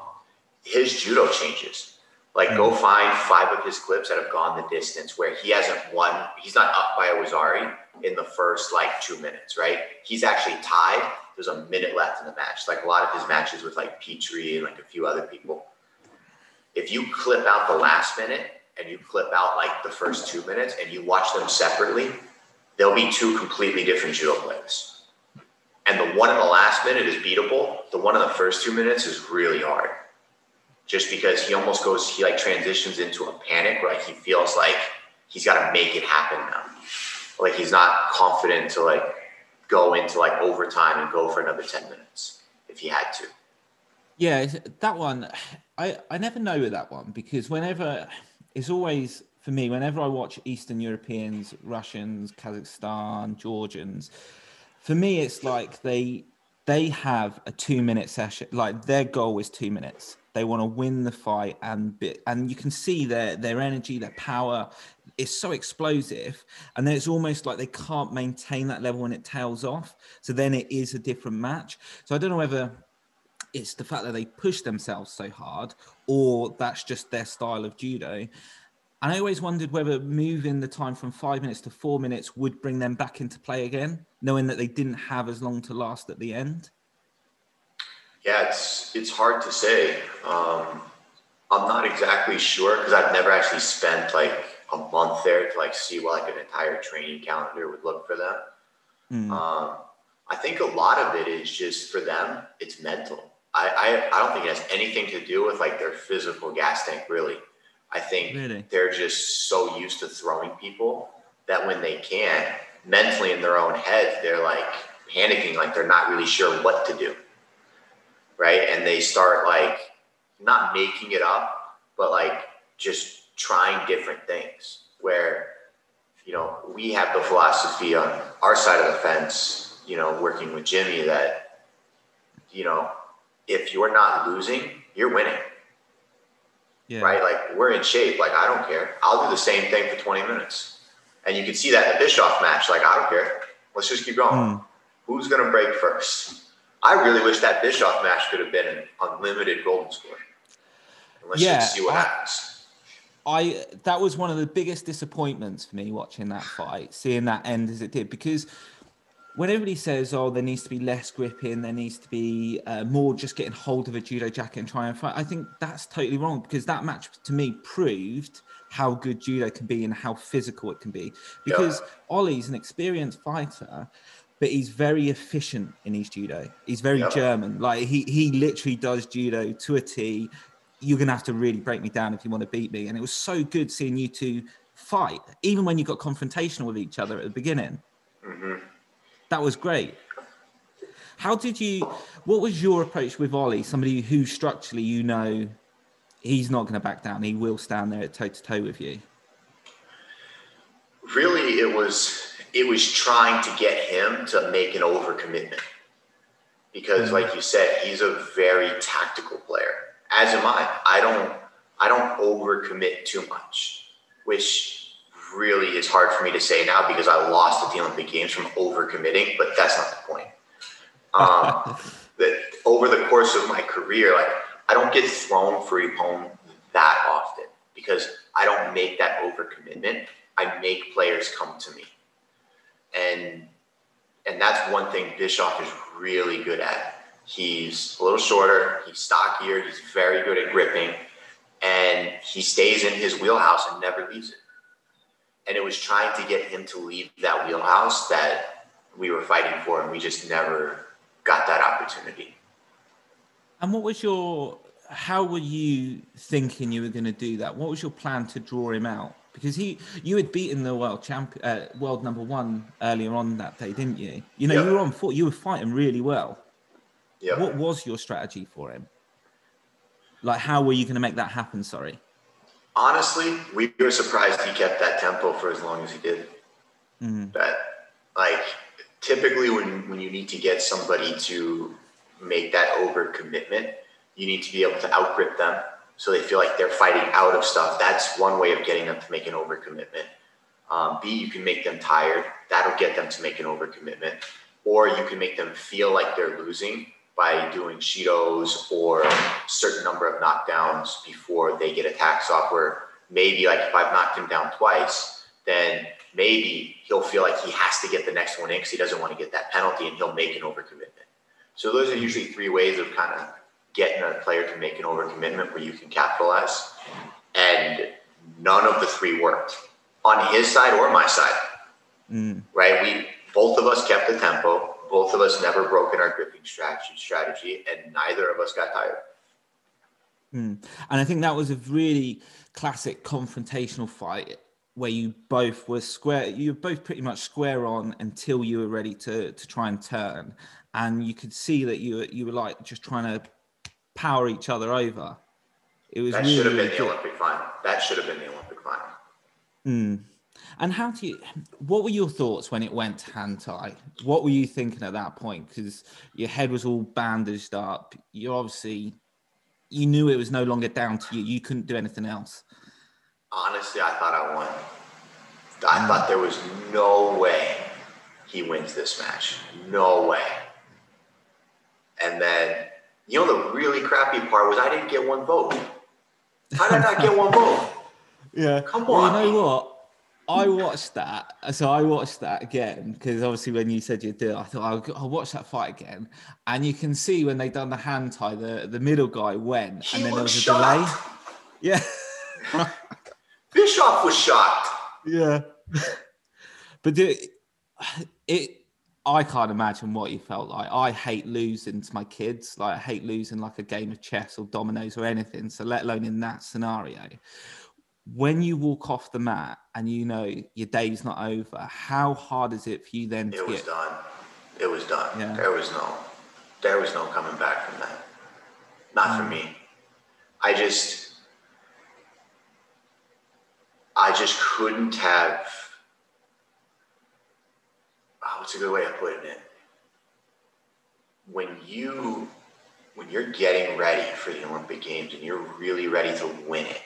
S3: his judo changes. Like, go mm. find five of his clips that have gone the distance where he hasn't won. He's not up by Owazari in the first like two minutes, right? He's actually tied. There's a minute left in the match. Like a lot of his matches with like Pietri and like a few other people. If you clip out the last minute, and you clip out like the first two minutes and you watch them separately, they'll be two completely different judo plays. And the one in the last minute is beatable. The one in the first two minutes is really hard. Just because he almost goes, he like transitions into a panic where like he feels like he's got to make it happen now. Like he's not confident to like go into like overtime and go for another 10 minutes if he had to.
S1: Yeah, that one, I, I never know with that one because whenever it's always for me, whenever I watch Eastern Europeans, Russians, Kazakhstan, Georgians, for me it's like they they have a two minute session. Like their goal is two minutes. They want to win the fight, and bit, and you can see their their energy, their power is so explosive, and then it's almost like they can't maintain that level when it tails off. So then it is a different match. So I don't know whether it's the fact that they push themselves so hard, or that's just their style of judo. And I always wondered whether moving the time from five minutes to four minutes would bring them back into play again, knowing that they didn't have as long to last at the end.
S3: Yeah, it's it's hard to say. Um, I'm not exactly sure because I've never actually spent like a month there to like see what like an entire training calendar would look for them. Mm. Um, I think a lot of it is just for them, it's mental. I, I, I don't think it has anything to do with like their physical gas tank, really. I think really? they're just so used to throwing people that when they can, mentally in their own head, they're like panicking, like they're not really sure what to do. Right. And they start like not making it up, but like just trying different things where, you know, we have the philosophy on our side of the fence, you know, working with Jimmy that, you know, if you're not losing, you're winning. Yeah. Right? Like we're in shape. Like I don't care. I'll do the same thing for 20 minutes. And you can see that in the Bischof match. Like I don't care. Let's just keep going. Mm. Who's going to break first? I really wish that Bischof match could have been an unlimited golden score. let's yeah, just see what I, happens.
S1: I that was one of the biggest disappointments for me watching that fight, seeing that end as it did, because when everybody says, "Oh, there needs to be less gripping, there needs to be uh, more just getting hold of a judo jacket and try and fight," I think that's totally wrong because that match to me proved how good judo can be and how physical it can be. Because yeah. Ollie's an experienced fighter, but he's very efficient in his judo. He's very yeah. German. Like he he literally does judo to a T. You're gonna have to really break me down if you want to beat me. And it was so good seeing you two fight, even when you got confrontational with each other at the beginning. Mm-hmm that was great. How did you? What was your approach with Ollie? Somebody who structurally you know he's not going to back down. He will stand there toe to toe with you.
S3: Really, it was it was trying to get him to make an overcommitment because, like you said, he's a very tactical player. As am I. I don't I don't overcommit too much, which really is hard for me to say now because I lost at the Olympic Games from overcommitting, but that's not the point. Um, that over the course of my career, like I don't get thrown free Ippon that often because I don't make that overcommitment. I make players come to me, and and that's one thing Bischof is really good at. He's a little shorter, he's stockier, he's very good at gripping, and he stays in his wheelhouse and never leaves it and it was trying to get him to leave that wheelhouse that we were fighting for, and we just never got that opportunity.
S1: And what was your? How were you thinking you were going to do that? What was your plan to draw him out? Because he, you had beaten the world champion, uh, world number one earlier on that day, didn't you? You know, yep. you were on foot. You were fighting really well. Yeah. What was your strategy for him? Like, how were you going to make that happen? Sorry
S3: honestly, we were surprised he kept that tempo for as long as he did. Mm-hmm. That like typically when when you need to get somebody to make that over commitment, you need to be able to outgrip them so they feel like they're fighting out of stuff. That's one way of getting them to make an over commitment. Um, B, you can make them tired. That'll get them to make an over commitment. Or you can make them feel like they're losing by doing Shidos or a certain number of knockdowns before they get attacks off where maybe like if I've knocked him down twice, then maybe he'll feel like he has to get the next one in because he doesn't want to get that penalty and he'll make an overcommitment. So those are usually three ways of kind of getting a player to make an overcommitment where you can capitalize. And none of the three worked on his side or my side. Mm. Right? We both of us kept the tempo both of us never broken our gripping strategy, strategy and neither of us got tired.
S1: Mm. And I think that was a really classic confrontational fight where you both were square, you were both pretty much square on until you were ready to to try and turn, and you could see that you were, you were like just trying to power each other over. It was
S3: That
S1: really,
S3: should have been the. Olympic final. That should have been the Olympic final.
S1: Mm. And how do you? What were your thoughts when it went hantei? What were you thinking at that point? Because your head was all bandaged up. You obviously, you knew it was no longer down to you. You couldn't do anything else.
S3: Honestly, I thought I won. I thought there was no way he wins this match. No way. And then, you know, the really crappy part was I didn't get one vote. How did I not get one vote?
S1: Yeah.
S3: Come
S1: well,
S3: on.
S1: you know what? I watched that. So I watched that again because obviously when you said you'd do it, I thought I'll, I'll watch that fight again. And you can see when they done the hantei, the, the middle guy went,
S3: He
S1: and then there
S3: was
S1: a delay. Yeah.
S3: Bischof was shocked.
S1: Yeah. but do, it, I can't imagine what you felt like. I hate losing to my kids. Like I hate losing like a game of chess or dominoes or anything. So let alone in that scenario. When you walk off the mat and you know your day's not over, how hard is it for you then to
S3: It was
S1: get?
S3: done. It was done.
S1: Yeah.
S3: There was no, there was no coming back from that. Not for
S1: Mm.
S3: me. I just, I just couldn't have. Oh, what's a good way of putting it? When you, when you're getting ready for the Olympic Games and you're really ready to win it,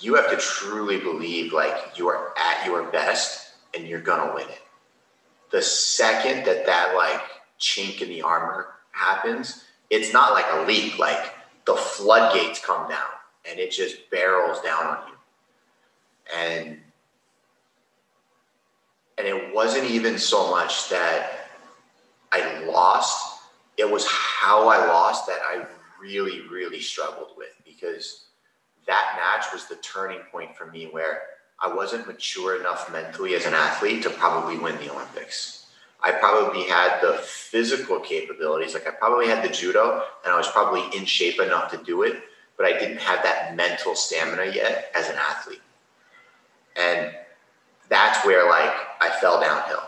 S3: you have to truly believe like you are at your best and you're gonna win it the second that that like chink in the armor happens, it's not like a leak. Like the floodgates come down and it just barrels down on you. And and it wasn't even so much that I lost; it was how I lost that I really, really struggled with because that match was the turning point for me where I wasn't mature enough mentally as an athlete to probably win the Olympics. I probably had the physical capabilities, like I probably had the judo, and I was probably in shape enough to do it, but I didn't have that mental stamina yet as an athlete. And that's where like I fell downhill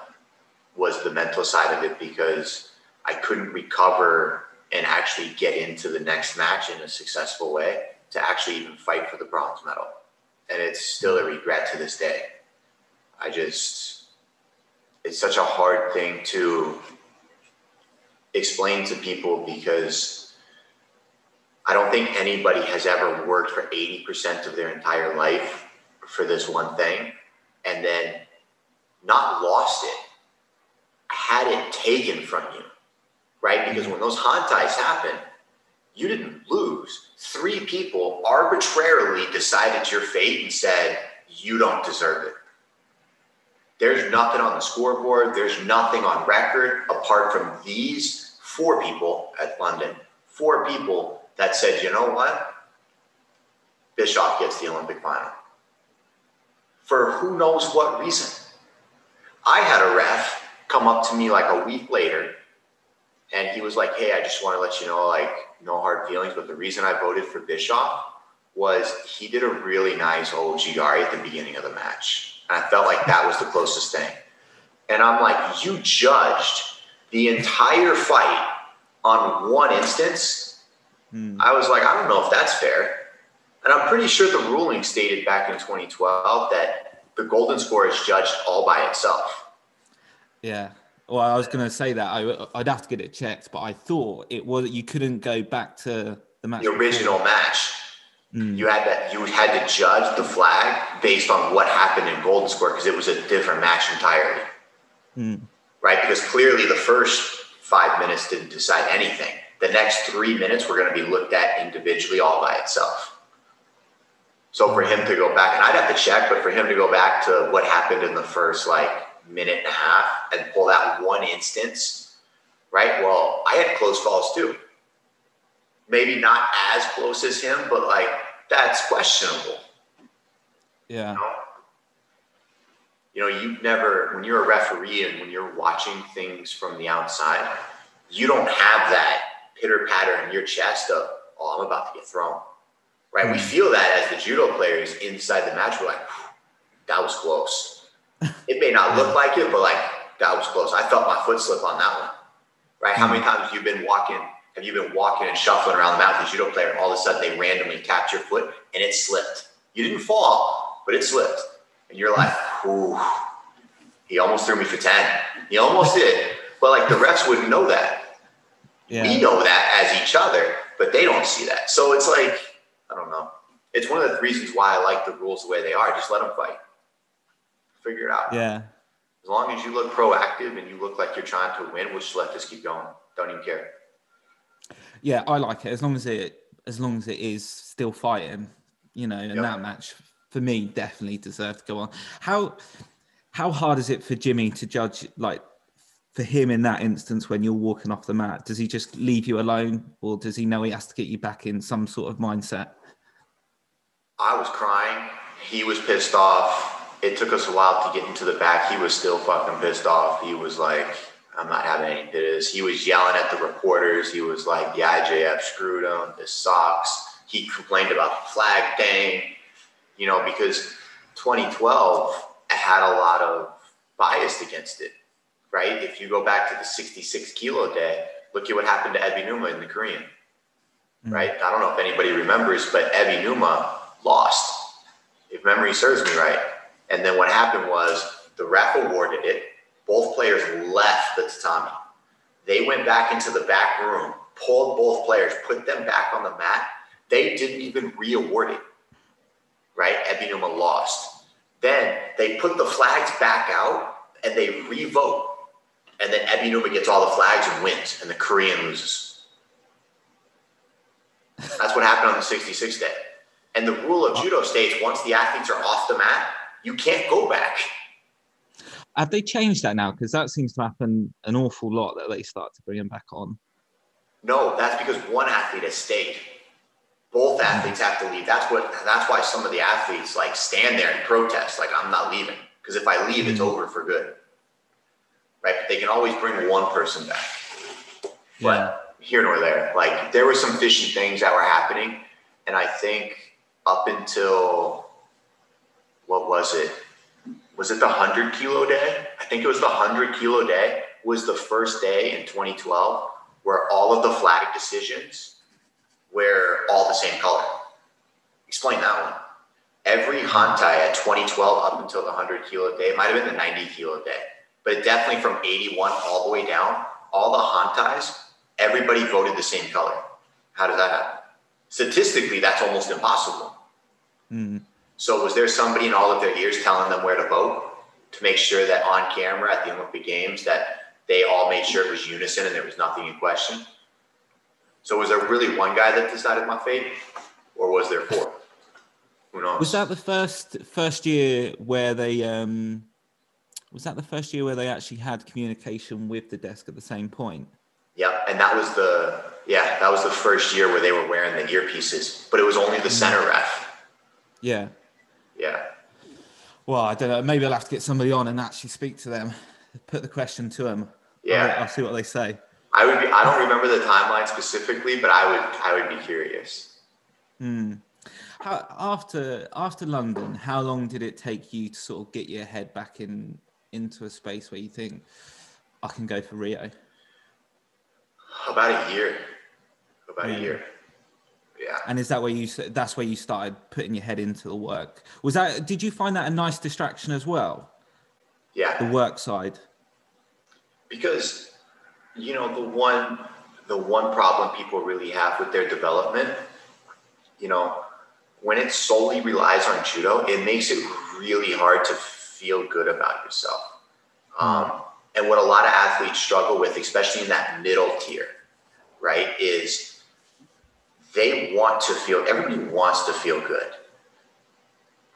S3: was the mental side of it because I couldn't recover and actually get into the next match in a successful way to actually even fight for the bronze medal and it's still a regret to this day. I just, it's such a hard thing to explain to people because I don't think anybody has ever worked for 80% of their entire life for this one thing and then not lost it, had it taken from you, right? Because when those hanteis happen, you didn't lose. Three people arbitrarily decided your fate and said, you don't deserve it. There's nothing on the scoreboard, there's nothing on record apart from these four people at London, four people that said, you know what? Bischof gets the Olympic final. For who knows what reason. I had a ref come up to me like a week later and he was like, "Hey, I just want to let you know, like, no hard feelings, but the reason I voted for Bischof was he did a really nice OGR at the beginning of the match, and I felt like that was the closest thing." And I'm like, "You judged the entire fight on one instance." Hmm. I was like, "I don't know if that's fair," and I'm pretty sure the ruling stated back in 2012 that the golden score is judged all by itself.
S1: Yeah. Well, I was going to say that I, I'd have to get it checked, but I thought it was you couldn't go back to the match.
S3: the
S1: before.
S3: original match. Mm. You had that you had to judge the flag based on what happened in Golden Score because it was a different match entirely. Mm. Right? Because clearly the first five minutes didn't decide anything. The next three minutes were going to be looked at individually all by itself. So for him to go back, and I'd have to check, but for him to go back to what happened in the first like minute and a half and pull that one instance, right? Well, I had close calls too maybe not as close as him, but like that's questionable.
S1: Yeah.
S3: You know, you know, you've never when you're a referee and when you're watching things from the outside, you don't have that pitter patter in your chest of, oh, I'm about to get thrown. Right? We mm-hmm. feel that as the judo players inside the match. We're like, that was close. It may not look like it, but like that was close. I felt my foot slip on that one. Right? How many hmm. times have you been walking Have you been walking and shuffling around the mat with a judo player, and all of a sudden they randomly tapped your foot and it slipped? You didn't fall, but it slipped, and you're like, "Ooh, he almost threw me for ten. He almost did." But like the refs wouldn't know that.
S1: Yeah.
S3: We know that as each other, but they don't see that. So it's like, I don't know. It's one of the reasons why I like the rules the way they are. Just let them fight. Figure it out.
S1: Yeah.
S3: As long as you look proactive and you look like you're trying to win, we'll just let this keep going. Don't even care.
S1: Yeah, I like it as long as it as long as it is still fighting, you know, and
S3: Yep.
S1: that match for me definitely deserved to go on. How how hard is it for Jimmy to judge like for him in that instance when you're walking off the mat? Does he just leave you alone or does he know he has to get you back in some sort of mindset?
S3: I was crying. He was pissed off. It took us a while to get into the back. He was still fucking pissed off. He was like, I'm not having any of this. He was yelling at the reporters. He was like, the IJF screwed him. This sucks. He complained about the flag thing, you know, because 2012 had a lot of bias against it, right? If you go back to the 66 kilo day, look at what happened to Ebinuma in the Korean mm. right? I don't know if anybody remembers, but Ebinuma lost, if memory serves me right. And then what happened was the ref awarded it. Both players left the tatami. They went back into the back room, pulled both players, put them back on the mat. They didn't even re-award it, right? Ebinuma lost. Then they put the flags back out and they re-vote. And then Ebinuma gets all the flags and wins, and the Korean loses. That's what happened on the 66th day. And the rule of judo states once the athletes are off the mat, you can't go back.
S1: Have they changed that now? Because that seems to happen an awful lot that they start to bring him back on.
S3: No, that's because one athlete has stayed. Both athletes have to leave. That's what. That's why some of the athletes like stand there and protest, like I'm not leaving, because if I leave, it's mm. over for good. Right? But they can always bring one person back. But here nor there, like there were some fishy things that were happening, and I think up until what was it? Was it the hundred kilo day? I think it was the hundred kilo day. Was the first day in 2012 where all of the flag decisions were all the same color. Explain that one. Every hantei at 2012 up until the 100 kilo day, might have been the 90 kilo day, but definitely from 81 all the way down, all the hanteis, everybody voted the same color. How does that happen? Statistically, that's almost impossible.
S1: Mm.
S3: So was there somebody in all of their ears telling them where to vote to make sure that on camera at the Olympic Games that they all made sure it was unison and there was nothing in question? So was there really one guy that decided my fate, or was there four? Who knows?
S1: Was that the first first year where they um was that the first year where they actually had communication with the desk at the same point?
S3: Yeah, and that was the yeah that was the first year where they were wearing the earpieces, but it was only the center ref.
S1: Yeah.
S3: Yeah,
S1: Well, I don't know. Maybe I'll have to get somebody on and actually speak to them, put the question to them.
S3: yeah.
S1: I'll, I'll see what they say.
S3: I would be. I don't remember the timeline specifically, but I would. I would be curious.
S1: Hmm. How, after after London, how long did it take you to sort of get your head back in into a space where you think I can go for Rio?
S3: About a year. About
S1: Yeah.
S3: a year. Yeah.
S1: And is that where you that's where you started putting your head into the work? Was that did you find that a nice distraction as well?
S3: Yeah.
S1: The work side.
S3: because you know the one the one problem people really have with their development you know when it solely relies on judo it makes it really hard to feel good about yourself um, and what a lot of athletes struggle with especially in that middle tier right is they want to feel everybody wants to feel good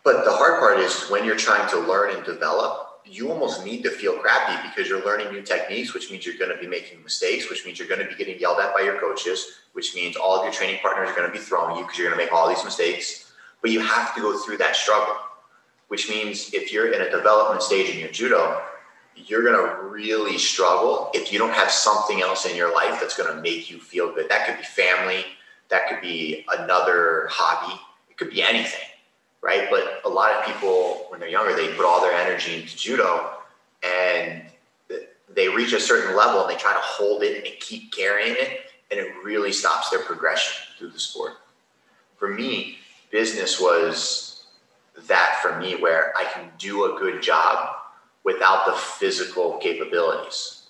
S3: but the hard part is when you're trying to learn and develop you almost need to feel crappy because you're learning new techniques, which means you're going to be making mistakes, which means you're going to be getting yelled at by your coaches, which means all of your training partners are going to be throwing you because you're going to make all these mistakes. But you have to go through that struggle, which means if you're in a development stage in your judo, you're going to really struggle if you don't have something else in your life that's going to make you feel good. That could be family, that could be another hobby, it could be anything right? But a lot of people, when they're younger, they put all their energy into judo and they reach a certain level and they try to hold it and keep carrying it. and it really stops their progression through the sport. For me, business was that for me where I can do a good job without the physical capabilities,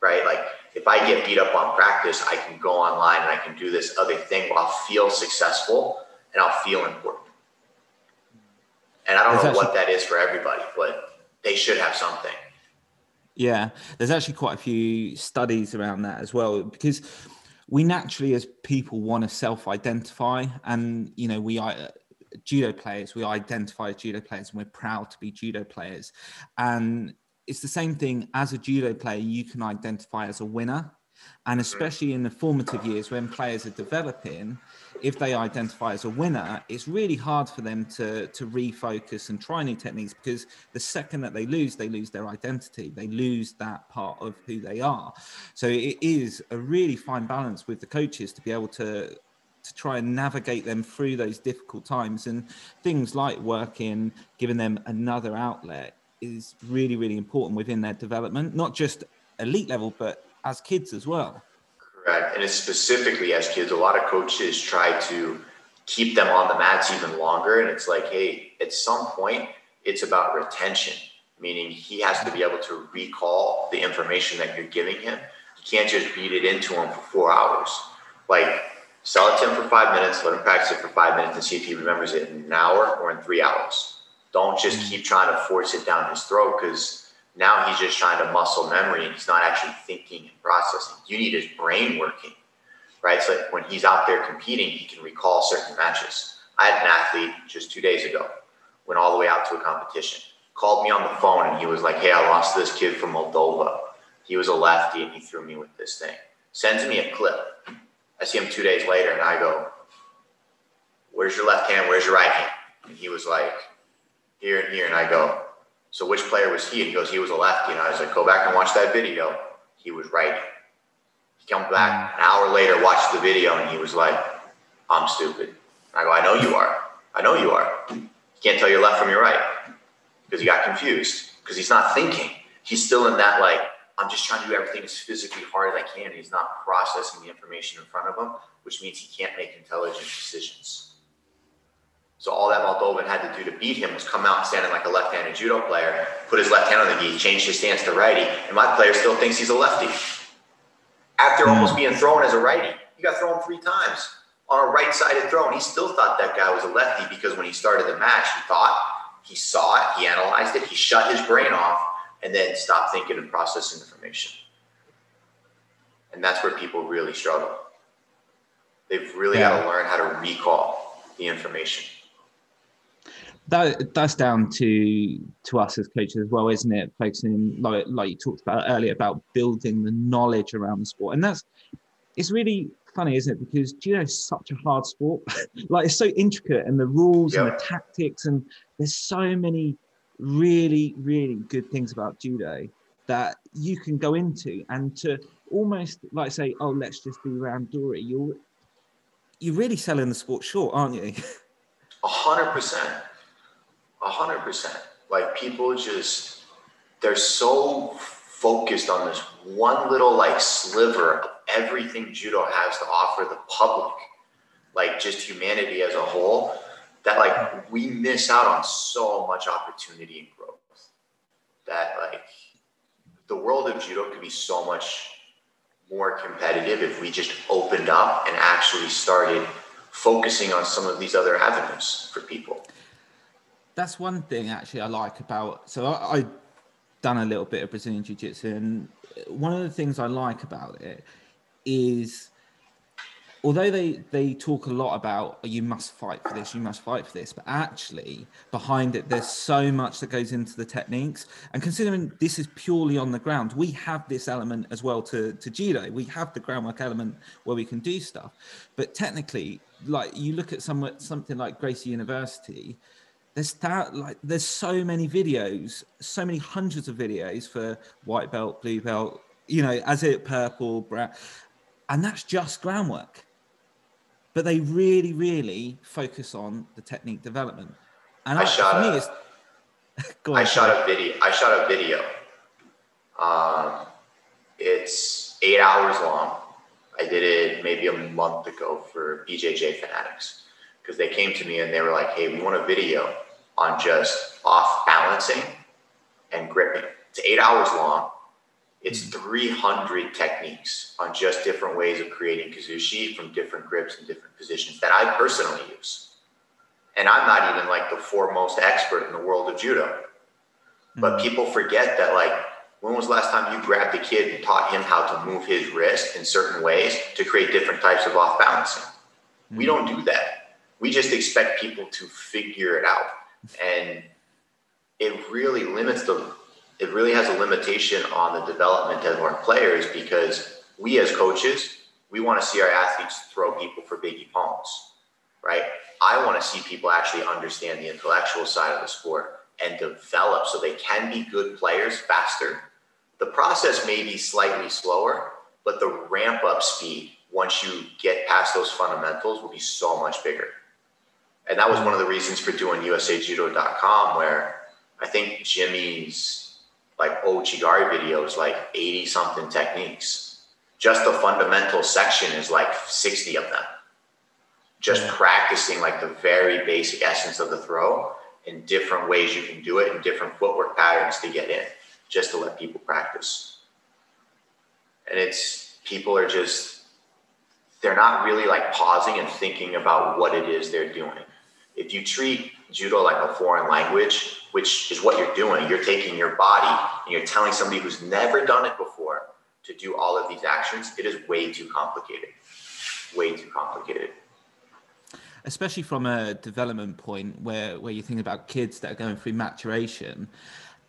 S3: right? Like if I get beat up on practice, I can go online and I can do this other thing where I'll feel successful and I'll feel important. And I don't know
S1: actually-
S3: what that is for everybody, but they should have something.
S1: Yeah, there's actually quite a few studies around that as well because we naturally, as people, want to self-identify, and you know, we are uh, judo players. We identify as judo players, and we're proud to be judo players. And it's the same thing as a judo player. You can identify as a winner, and especially in the formative years when players are developing, if they identify as a winner, it's really hard for them to to refocus and try new techniques because the second that they lose, they lose their identity. They lose that part of who they are. So it is a really fine balance with the coaches to be able to to try and navigate them through those difficult times and things like working, giving them another outlet is really, really important within their development, not just elite level, but as kids as well.
S3: Correct. And it's specifically as kids, a lot of coaches try to keep them on the mats even longer. And it's like, hey, at some point, it's about retention, meaning he has to be able to recall the information that you're giving him. You can't just beat it into him for four hours. Like, sell it to him for five minutes, let him practice it for five minutes and see if he remembers it in an hour or in three hours. Don't just mm. keep trying to force it down his throat because now he's just trying to muscle memory and he's not actually thinking and processing. You need his brain working, right? So when he's out there competing, he can recall certain matches. I had an athlete just two days ago, went all the way out to a competition, called me on the phone and he was like, Hey, I lost this kid from Moldova. He was a lefty and he threw me with this thing. Sends me a clip. I see him two days later and I go, Where's your left hand? Where's your right hand? And he was like, Here and here. And I go, So which player was he? And he goes, He was a lefty. And I was like, Go back and watch that video. He was righty. He comes back an hour later, watched the video, and he was like, I'm stupid. And I go, I know you are. I know you are. You can't tell your left from your right because he got confused because he's not thinking. He's still in that, like, I'm just trying to do everything as physically hard as I can. And he's not processing the information in front of him, which means he can't make intelligent decisions. So all that Moldovan had to do to beat him was come out standing like a left-handed judo player, put his left hand on the gi, change his stance to righty, and my player still thinks he's a lefty. After hmm. almost being thrown as a righty, he got thrown three times on a right-sided throw, and he still thought that guy was a lefty because when he started the match, he thought, he saw it, he analyzed it, he shut his brain off, and then stopped thinking and processing information. And that's where people really struggle. They've really got to learn how to recall the information.
S1: That that's down to to us as coaches as well, isn't it? Focusing like like you talked about earlier about building the knowledge around the sport, and that's it's really funny, isn't it? Because judo is such a hard sport. like it's so intricate, and the rules and the tactics, and there's so many really really good things about judo that you can go into, and to almost like say, oh, let's just do randori. You're you're really selling the sport short, aren't you?
S3: A hundred percent. Hundred percent. Like people just they're so focused on this one little like sliver of everything judo has to offer the public, like just humanity as a whole, that like we miss out on so much opportunity and growth. That like the world of judo could be so much more competitive if we just opened up and actually started focusing on some of these other avenues for people.
S1: That's one thing actually I like about. So I, I done a little bit of Brazilian Jiu Jitsu, and one of the things I like about it is, although they they talk a lot about "Oh, you must fight for this, you must fight for this, but actually behind it, there's so much that goes into the techniques. And considering this is purely on the ground, we have this element as well to to judo. We have the groundwork element where we can do stuff, but technically, like you look at some something like Gracie University there's that like there's so many videos so many hundreds of videos for white belt blue belt you know as it purple brown and that's just groundwork but they really really focus on the technique development and
S3: I shot
S1: for me
S3: a- I shot a video. I shot a video. Um, it's eight hours long. I did it maybe a month ago for BJJ fanatics because they came to me and they were like, "Hey, we want a video on just off balancing and gripping. It's eight hours long. It's hmm. 300 techniques on just different ways of creating kazushi from different grips and different positions that I personally use. And I'm not even like the foremost expert in the world of judo. Hmm. But people forget that, like, when was the last time you grabbed a kid and taught him how to move his wrist in certain ways to create different types of off balancing? We hmm. don't do that. We just expect people to figure it out. And it really limits the, it really has a limitation on the development of our players because we as coaches, we want to see our athletes throw people for big ippons, right? I want to see people actually understand the intellectual side of the sport and develop so they can be good players faster. The process may be slightly slower, but the ramp up speed once you get past those fundamentals will be so much bigger. And that was one of the reasons for doing usajudo.com where I think Jimmy's like Ouchigari videos like 80 something techniques. Just the fundamental section is like 60 of them. Just practicing like the very basic essence of the throw in different ways you can do it and different footwork patterns to get in, just to let people practice. And it's people are just they're not really like pausing and thinking about what it is they're doing. If you treat judo like a foreign language, which is what you're doing, you're taking your body and you're telling somebody who's never done it before to do all of these actions, it is way too complicated. Way too complicated
S1: especially from a development point where where you think about kids that are going through maturation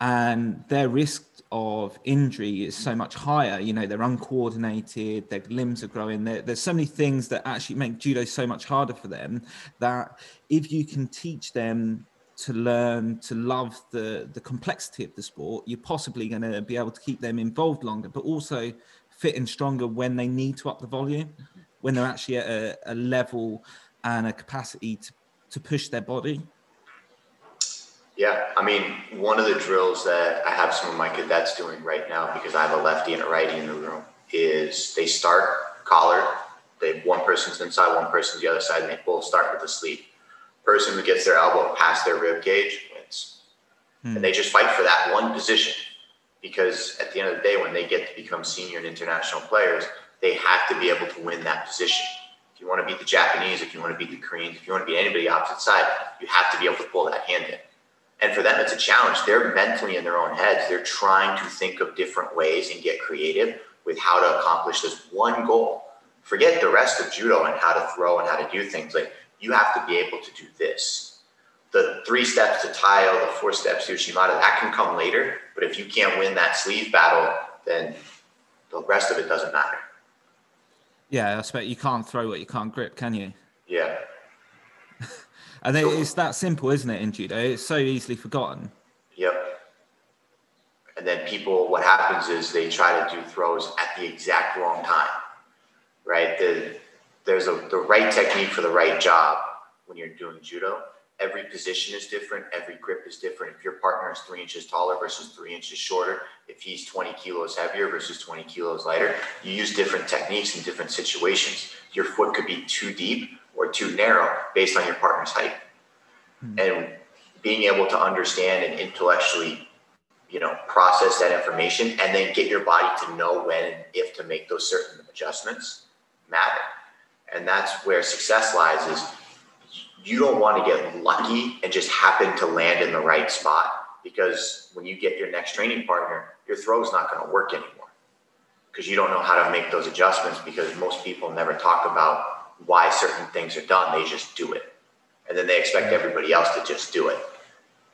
S1: and their risk of injury is so much higher you know they're uncoordinated their limbs are growing there, there's so many things that actually make judo so much harder for them that if you can teach them to learn to love the the complexity of the sport you're possibly going to be able to keep them involved longer but also fit and stronger when they need to up the volume when they're actually at a, a level and a capacity to, to push their body?
S3: Yeah, I mean, one of the drills that I have some of my cadets doing right now because I have a lefty and a righty in the room is they start collar. They one person's inside, one person's the other side, and they both start with the sleeve. Person who gets their elbow past their rib cage wins, hmm. and they just fight for that one position because at the end of the day, when they get to become senior and international players, they have to be able to win that position. If you want to beat the Japanese, if you want to beat the Koreans, if you want to beat anybody opposite side, you have to be able to pull that hand in. And for them, it's a challenge. They're mentally in their own heads. They're trying to think of different ways and get creative with how to accomplish this one goal. Forget the rest of judo and how to throw and how to do things. Like you have to be able to do this. The three steps to Taiyo, the four steps to Uchimata, that can come later. But if you can't win that sleeve battle, then the rest of it doesn't matter.
S1: Yeah, I expect you can't throw what you can't grip, can you?
S3: Yeah.
S1: And it's that simple, isn't it, in judo? It's so easily forgotten.
S3: Yep. And then people, what happens is they try to do throws at the exact wrong time, right? The, there's a, the right technique for the right job when you're doing judo every position is different, every grip is different. If your partner is three inches taller versus three inches shorter, if he's 20 kilos heavier versus 20 kilos lighter, you use different techniques in different situations. Your foot could be too deep or too narrow based on your partner's height. Mm-hmm. And being able to understand and intellectually, you know, process that information and then get your body to know when and if to make those certain adjustments matter. And that's where success lies is you don't want to get lucky and just happen to land in the right spot because when you get your next training partner, your throw is not going to work anymore because you don't know how to make those adjustments because most people never talk about why certain things are done. They just do it. And then they expect everybody else to just do it.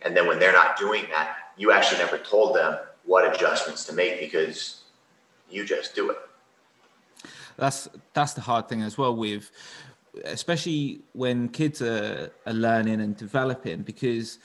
S3: And then when they're not doing that, you actually never told them what adjustments to make because you just do it.
S1: That's that's the hard thing as well with especially when kids are, are learning and developing, because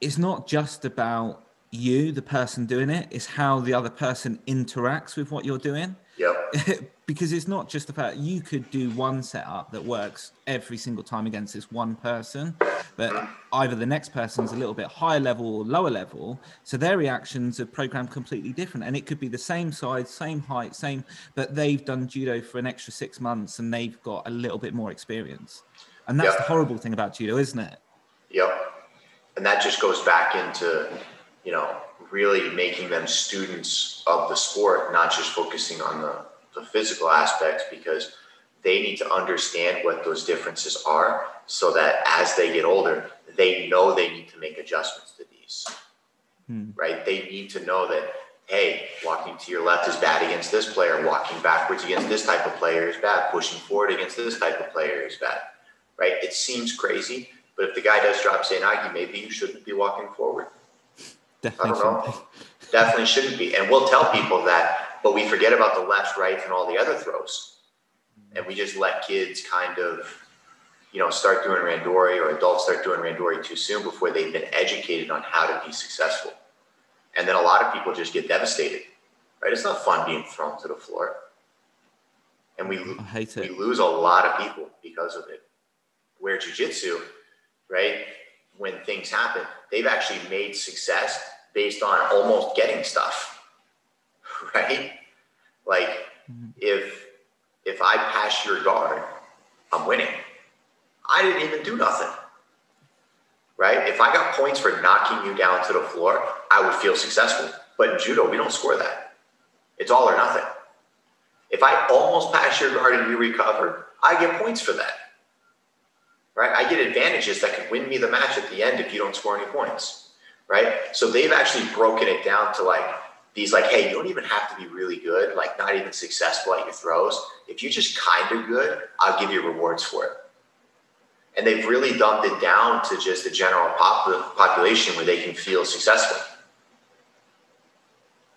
S1: it's not just about you, the person doing it, it's how the other person interacts with what you're doing.
S3: Yep.
S1: because it's not just about you could do one setup that works every single time against this one person, but either the next person's a little bit higher level or lower level, so their reactions are programmed completely different. And it could be the same size, same height, same, but they've done judo for an extra six months and they've got a little bit more experience. And that's
S3: Yeah.
S1: the horrible thing about judo, isn't it?
S3: Yep. And that just goes back into, you know, really making them students of the sport, not just focusing on the, the physical aspects, because they need to understand what those differences are so that as they get older, they know they need to make adjustments to these. Hmm. Right? They need to know that, hey, walking to your left is bad against this player, walking backwards against this type of player is bad, pushing forward against this type of player is bad. Right? It seems crazy, but if the guy does drop seoi nage, ah, maybe you shouldn't be walking forward. I
S1: Definitely.
S3: don't know. Definitely shouldn't be. And we'll tell people that, but we forget about the left, right, and all the other throws. And we just let kids kind of, you know, start doing randori or adults start doing randori too soon before they've been educated on how to be successful. And then a lot of people just get devastated, right? It's not fun being thrown to the floor. And we, we lose a lot of people because of it. Where jujitsu, right? When things happen, they've actually made success based on almost getting stuff, right? Like mm-hmm. if if I pass your guard, I'm winning. I didn't even do nothing, right? If I got points for knocking you down to the floor, I would feel successful. But in judo, we don't score that. It's all or nothing. If I almost pass your guard and you recover, I get points for that. Right? I get advantages that can win me the match at the end if you don't score any points. Right? So they've actually broken it down to like these like, hey, you don't even have to be really good, like not even successful at your throws. If you're just kind of good, I'll give you rewards for it. And they've really dumbed it down to just the general pop- population where they can feel successful.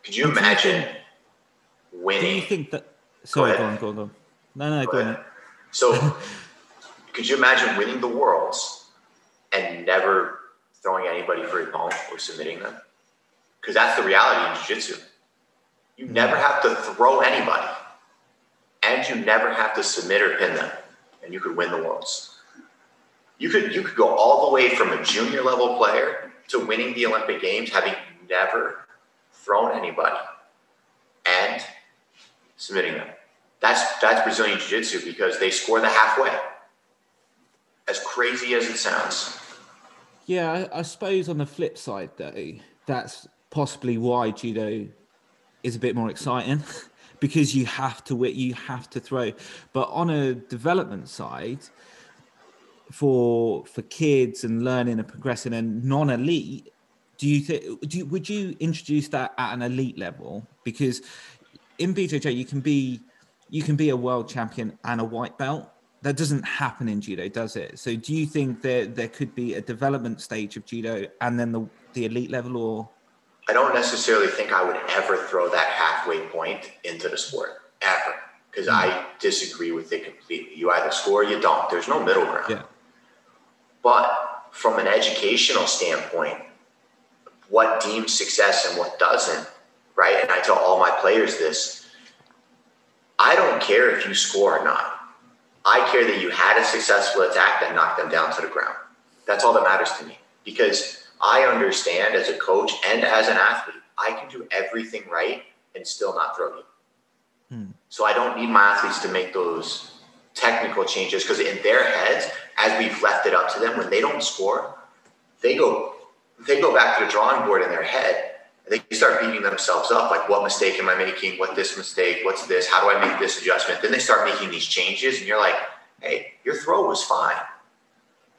S3: Could you
S1: And do you
S3: imagine
S1: think- Do you
S3: winning?
S1: think that? Sorry, go,
S3: ahead.
S1: on, go on, go on. No, no,
S3: Go
S1: go on.
S3: So, could you imagine winning the worlds and never throwing anybody for a bone or submitting them? Because that's the reality in jiu-jitsu. You never mm. have to throw anybody, and you never have to submit or pin them, and you could win the worlds. You could you could go all the way from a junior level player to winning the Olympic Games, having never thrown anybody and submitting them. That's that's Brazilian Jiu-Jitsu because they score the halfway. As crazy as it sounds.
S1: Yeah, I, I suppose on the flip side, though, that's possibly why judo is a bit more exciting because you have to wi- you have to throw. But on a development side, for for kids and learning and progressing and non-elite, do you think do you, would you introduce that at an elite level? Because in BJJ you can be you can be a world champion and a white belt. That doesn't happen in judo, does it? So do you think there there could be a development stage of judo and then the the elite level or
S3: I don't necessarily think I would ever throw that halfway point into the sport. Ever. Because I mm-hmm. disagree with it completely. You either score or you don't. There's no middle ground.
S1: yeah.
S3: But from an educational standpoint, what deems success and what doesn't, right? And I tell all my players this I don't care if you score or not. I care that you had a successful attack that knocked them down to the ground. That's all that matters to me because I understand as a coach and as an athlete, I can do everything right and still not throw you. Hmm. So I don't need my athletes to make those technical changes because in their heads, as we've left it up to them, when they don't score, they go they go back to the drawing board in their head and they start beating themselves up like what mistake am I making? What this mistake? What's this? How do I make this adjustment? Then they start making these changes and you're like, hey, your throw was fine.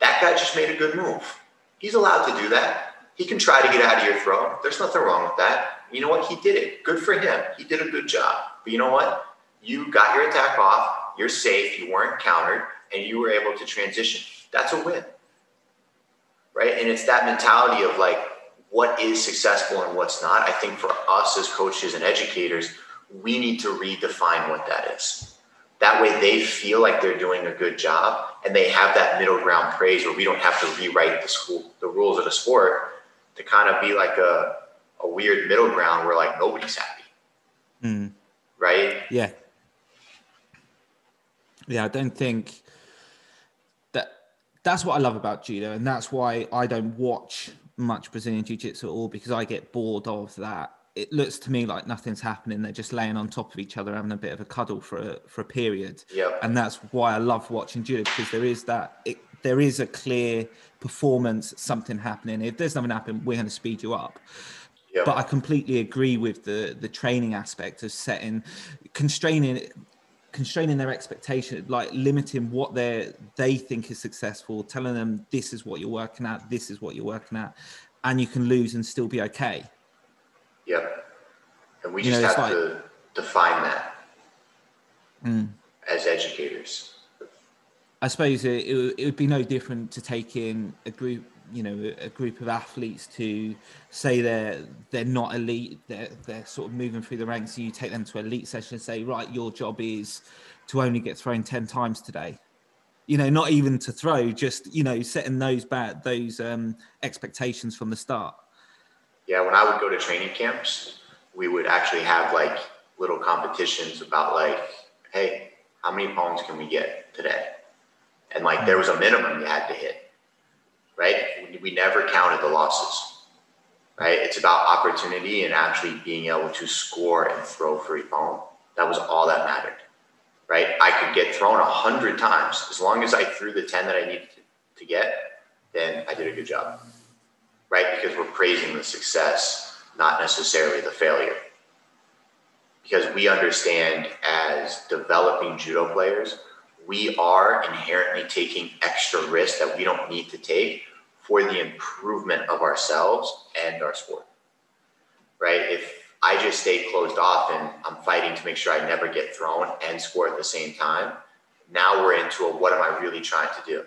S3: That guy just made a good move. He's allowed to do that. He can try to get out of your throw. There's nothing wrong with that. You know what? He did it. Good for him. He did a good job. But you know what? You got your attack off. You're safe. You weren't countered, and you were able to transition. That's a win, right? And it's that mentality of like, what is successful and what's not. I think for us as coaches and educators, we need to redefine what that is. That way, they feel like they're doing a good job, and they have that middle ground praise where we don't have to rewrite the school, the rules of the sport, to kind of be like a a weird middle ground where like nobody's happy, hmm. right?
S1: Yeah. Yeah, I don't think that that's what I love about judo, and that's why I don't watch much Brazilian Jiu Jitsu at all because I get bored of that. It looks to me like nothing's happening. They're just laying on top of each other, having a bit of a cuddle for a for a period.
S3: Yep.
S1: And that's why I love watching judo because there is that it, there is a clear performance, something happening. If there's nothing happening, we're going to speed you up
S3: Yep.
S1: but I completely agree with the the training aspect of setting constraining constraining their expectation like limiting what they they think is successful telling them this is what you're working at this is what you're working at and you can lose and still be okay
S3: Yep. And we
S1: You
S3: just
S1: know,
S3: have
S1: like-
S3: to define that
S1: Mm.
S3: as educators.
S1: I suppose it, it, would- it would be no different to taking a group, you know, a group of athletes to say they're they're not elite, they're they're sort of moving through the ranks. You take them to an elite session and say, right, your job is to only get thrown ten times today. You know, not even to throw, just you know, setting those bad those um, expectations from the start.
S3: Yeah, when I would go to training camps, we would actually have like little competitions about like, hey, how many ippons can we get today? And like there was a minimum you had to hit, right? We- never counted the losses, right? It's about opportunity and actually being able to score and throw ippon. That was all that mattered, right? I could get thrown a hundred times as long as I threw the ten that I needed to get. Then I did a good job right? Because we're praising the success, not necessarily the failure. Because we understand as developing judo players, we are inherently taking extra risks that we don't need to take for the improvement of ourselves and our sport, right? If I just stay closed off and I'm fighting to make sure I never get thrown and score at the same time, now we're into a what am I really trying to do?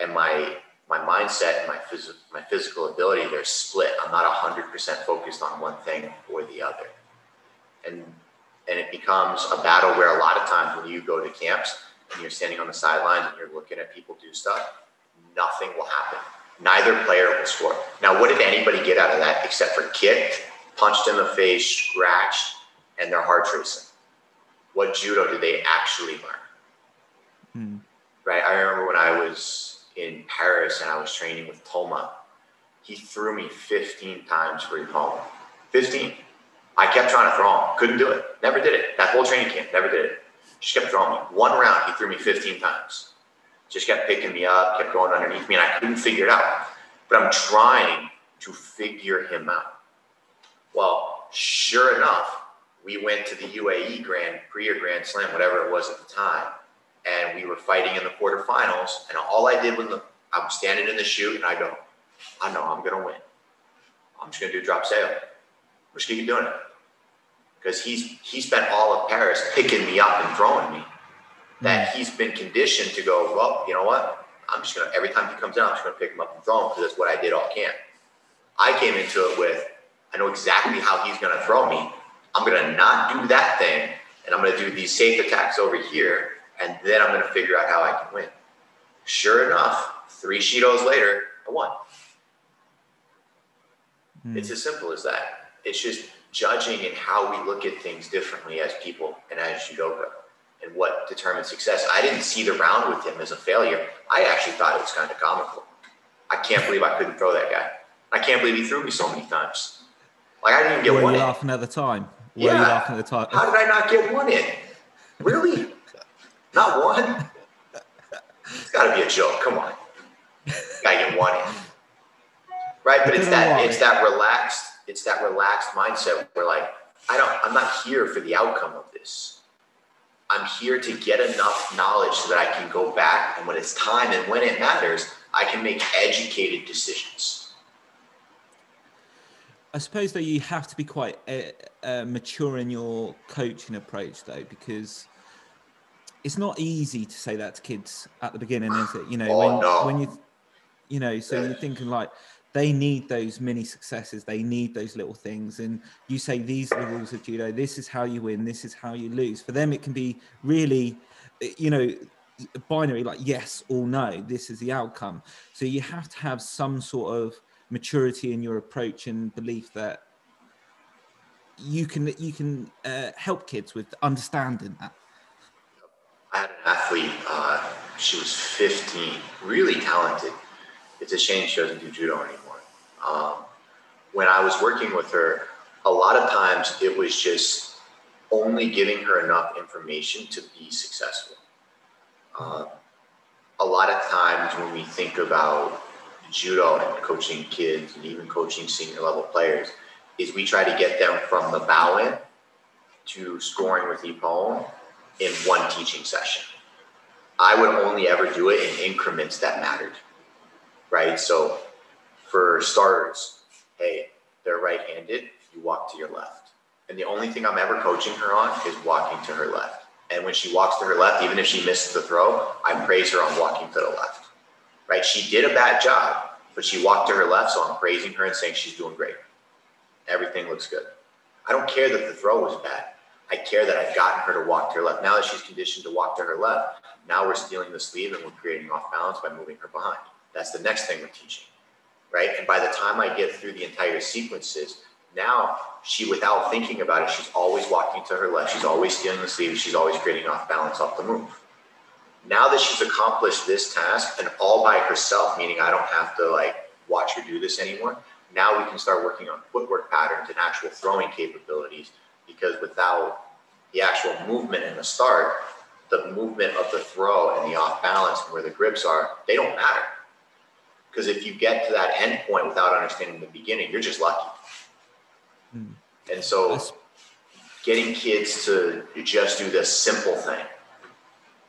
S3: Am my my mindset and my phys- my physical ability they're split. I'm not hundred percent focused on one thing or the other, and and it becomes a battle where a lot of times when you go to camps and you're standing on the sidelines and you're looking at people do stuff, nothing will happen. Neither player will score. Now, what did anybody get out of that except for kicked, punched in the face, scratched, and their heart racing? What judo did they actually learn?
S1: Hmm.
S3: Right. I remember when I was in Paris and I was training with Toma. He threw me 15 times for ippon. 15. I kept trying to throw him. Couldn't do it. Never did it. That whole training camp, never did it. Just kept throwing me. One round, he threw me 15 times. Just kept picking me up, kept going underneath me, and I couldn't figure it out. But I'm trying to figure him out. Well, sure enough, we went to the UAE Grand Prix or Grand Slam, whatever it was at the time, and we were fighting in the quarterfinals. And all I did was the, I was standing in the chute, and I go, I know I'm gonna win. I'm just gonna do drop seoi. I'm just gonna keep doing it because he's he spent all of Paris picking me up and throwing me. That mm. he's been conditioned to go. Well, you know what? I'm just gonna every time he comes down, I'm just gonna pick him up and throw him because that's what I did all camp. I came into it with I know exactly how he's gonna throw me. I'm gonna not do that thing, and I'm gonna do these safe attacks over here, and then I'm gonna figure out how I can win. Sure enough, three Shidos later, I won. Hmm. It's as simple as that. It's just judging and how we look at things differently as people and as judoka and what determines success. I didn't see the round with him as a failure. I actually thought it was kind of comical. I can't believe I couldn't throw that guy. I can't believe he threw me so many times. Like I didn't even get
S1: Were
S3: one
S1: you
S3: in.
S1: laughing at the time? Were
S3: Yeah.
S1: you laughing at the time?
S3: How did I not get one in? Really? Not one? It's got to be a joke. Come on. Gotta get one in. Right, but it's that it's that relaxed it's that relaxed mindset where like I don't I'm not here for the outcome of this. I'm here to get enough knowledge so that I can go back and when it's time and when it matters, I can make educated decisions.
S1: I suppose though you have to be quite uh, uh, mature in your coaching approach though, because it's not easy to say that to kids at the beginning, is it? You know,
S3: Oh,
S1: when
S3: no.
S1: when you, you know, so you're thinking like they need those mini successes, they need those little things, and you say these are the rules of judo. This is how you win. This is how you lose. For them, it can be really, uh, you know, binary like yes or no. This is the outcome. So you have to have some sort of maturity in your approach and belief that you can you can uh, help kids with understanding that.
S3: I had an athlete. Uh, she was 15, really talented. It's a shame she doesn't do judo anymore. Um, when I was working with her, a lot of times it was just only giving her enough information to be successful. Uh, a lot of times when we think about judo and coaching kids and even coaching senior level players, is we try to get them from the bow in to scoring with Ippon in one teaching session. I would only ever do it in increments that mattered, right? So for starters, hey, they're right handed, you walk to your left. And the only thing I'm ever coaching her on is walking to her left. And when she walks to her left, even if she misses the throw, I praise her on walking to the left, right? She did a bad job, but she walked to her left, so I'm praising her and saying she's doing great. Everything looks good. I don't care that the throw was bad. I care that I've gotten her to walk to her left. Now that she's conditioned to walk to her left, now we're stealing the sleeve and we're creating off balance by moving her behind. That's the next thing we're teaching, right? And by the time I get through the entire sequences, now she, without thinking about it, she's always walking to her left. She's always stealing the sleeve. She's always creating off balance off the move. Now that she's accomplished this task and all by herself, meaning I don't have to like watch her do this anymore, now we can start working on footwork patterns and actual throwing capabilities because without the actual movement in the start, the movement of the throw and the off balance and where the grips are, they don't matter. Because if you get to that end point without understanding the beginning, you're just lucky. Mm. And so getting kids to just do this simple thing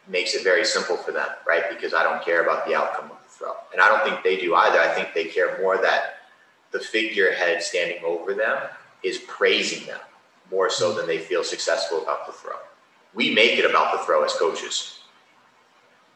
S3: makes it very simple for them, right? Because I don't care about the outcome of the throw. And I don't think they do either. I think they care more that the figurehead standing over them is praising them more so than they feel successful about the throw. We make it about the throw as coaches.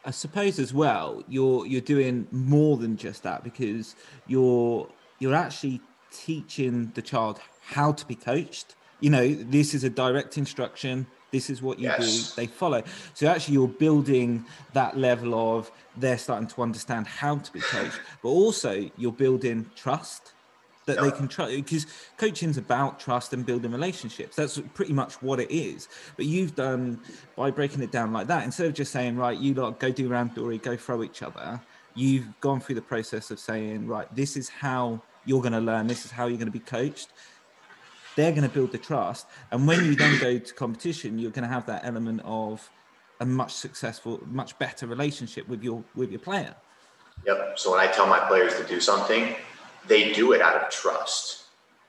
S1: I suppose as well, you're you're doing more than just that because you're you're actually teaching the child how to be coached. You know, this is a direct instruction. This is what you yes. do. They follow. So actually, you're building that level of they're starting to understand how to be coached, but also you're building trust that yeah. they can trust because coaching's about trust and building relationships. That's pretty much what it is. But you've done by breaking it down like that instead of just saying right you lot go do randori go throw each other you've gone through the process of saying right this is how you're going to learn this is how you're going to be coached. They're going to build the trust and when you then go to competition you're going to have that element of a much successful much better relationship with your with your player.
S3: Yep. So when i tell my players to do something they do it out of trust,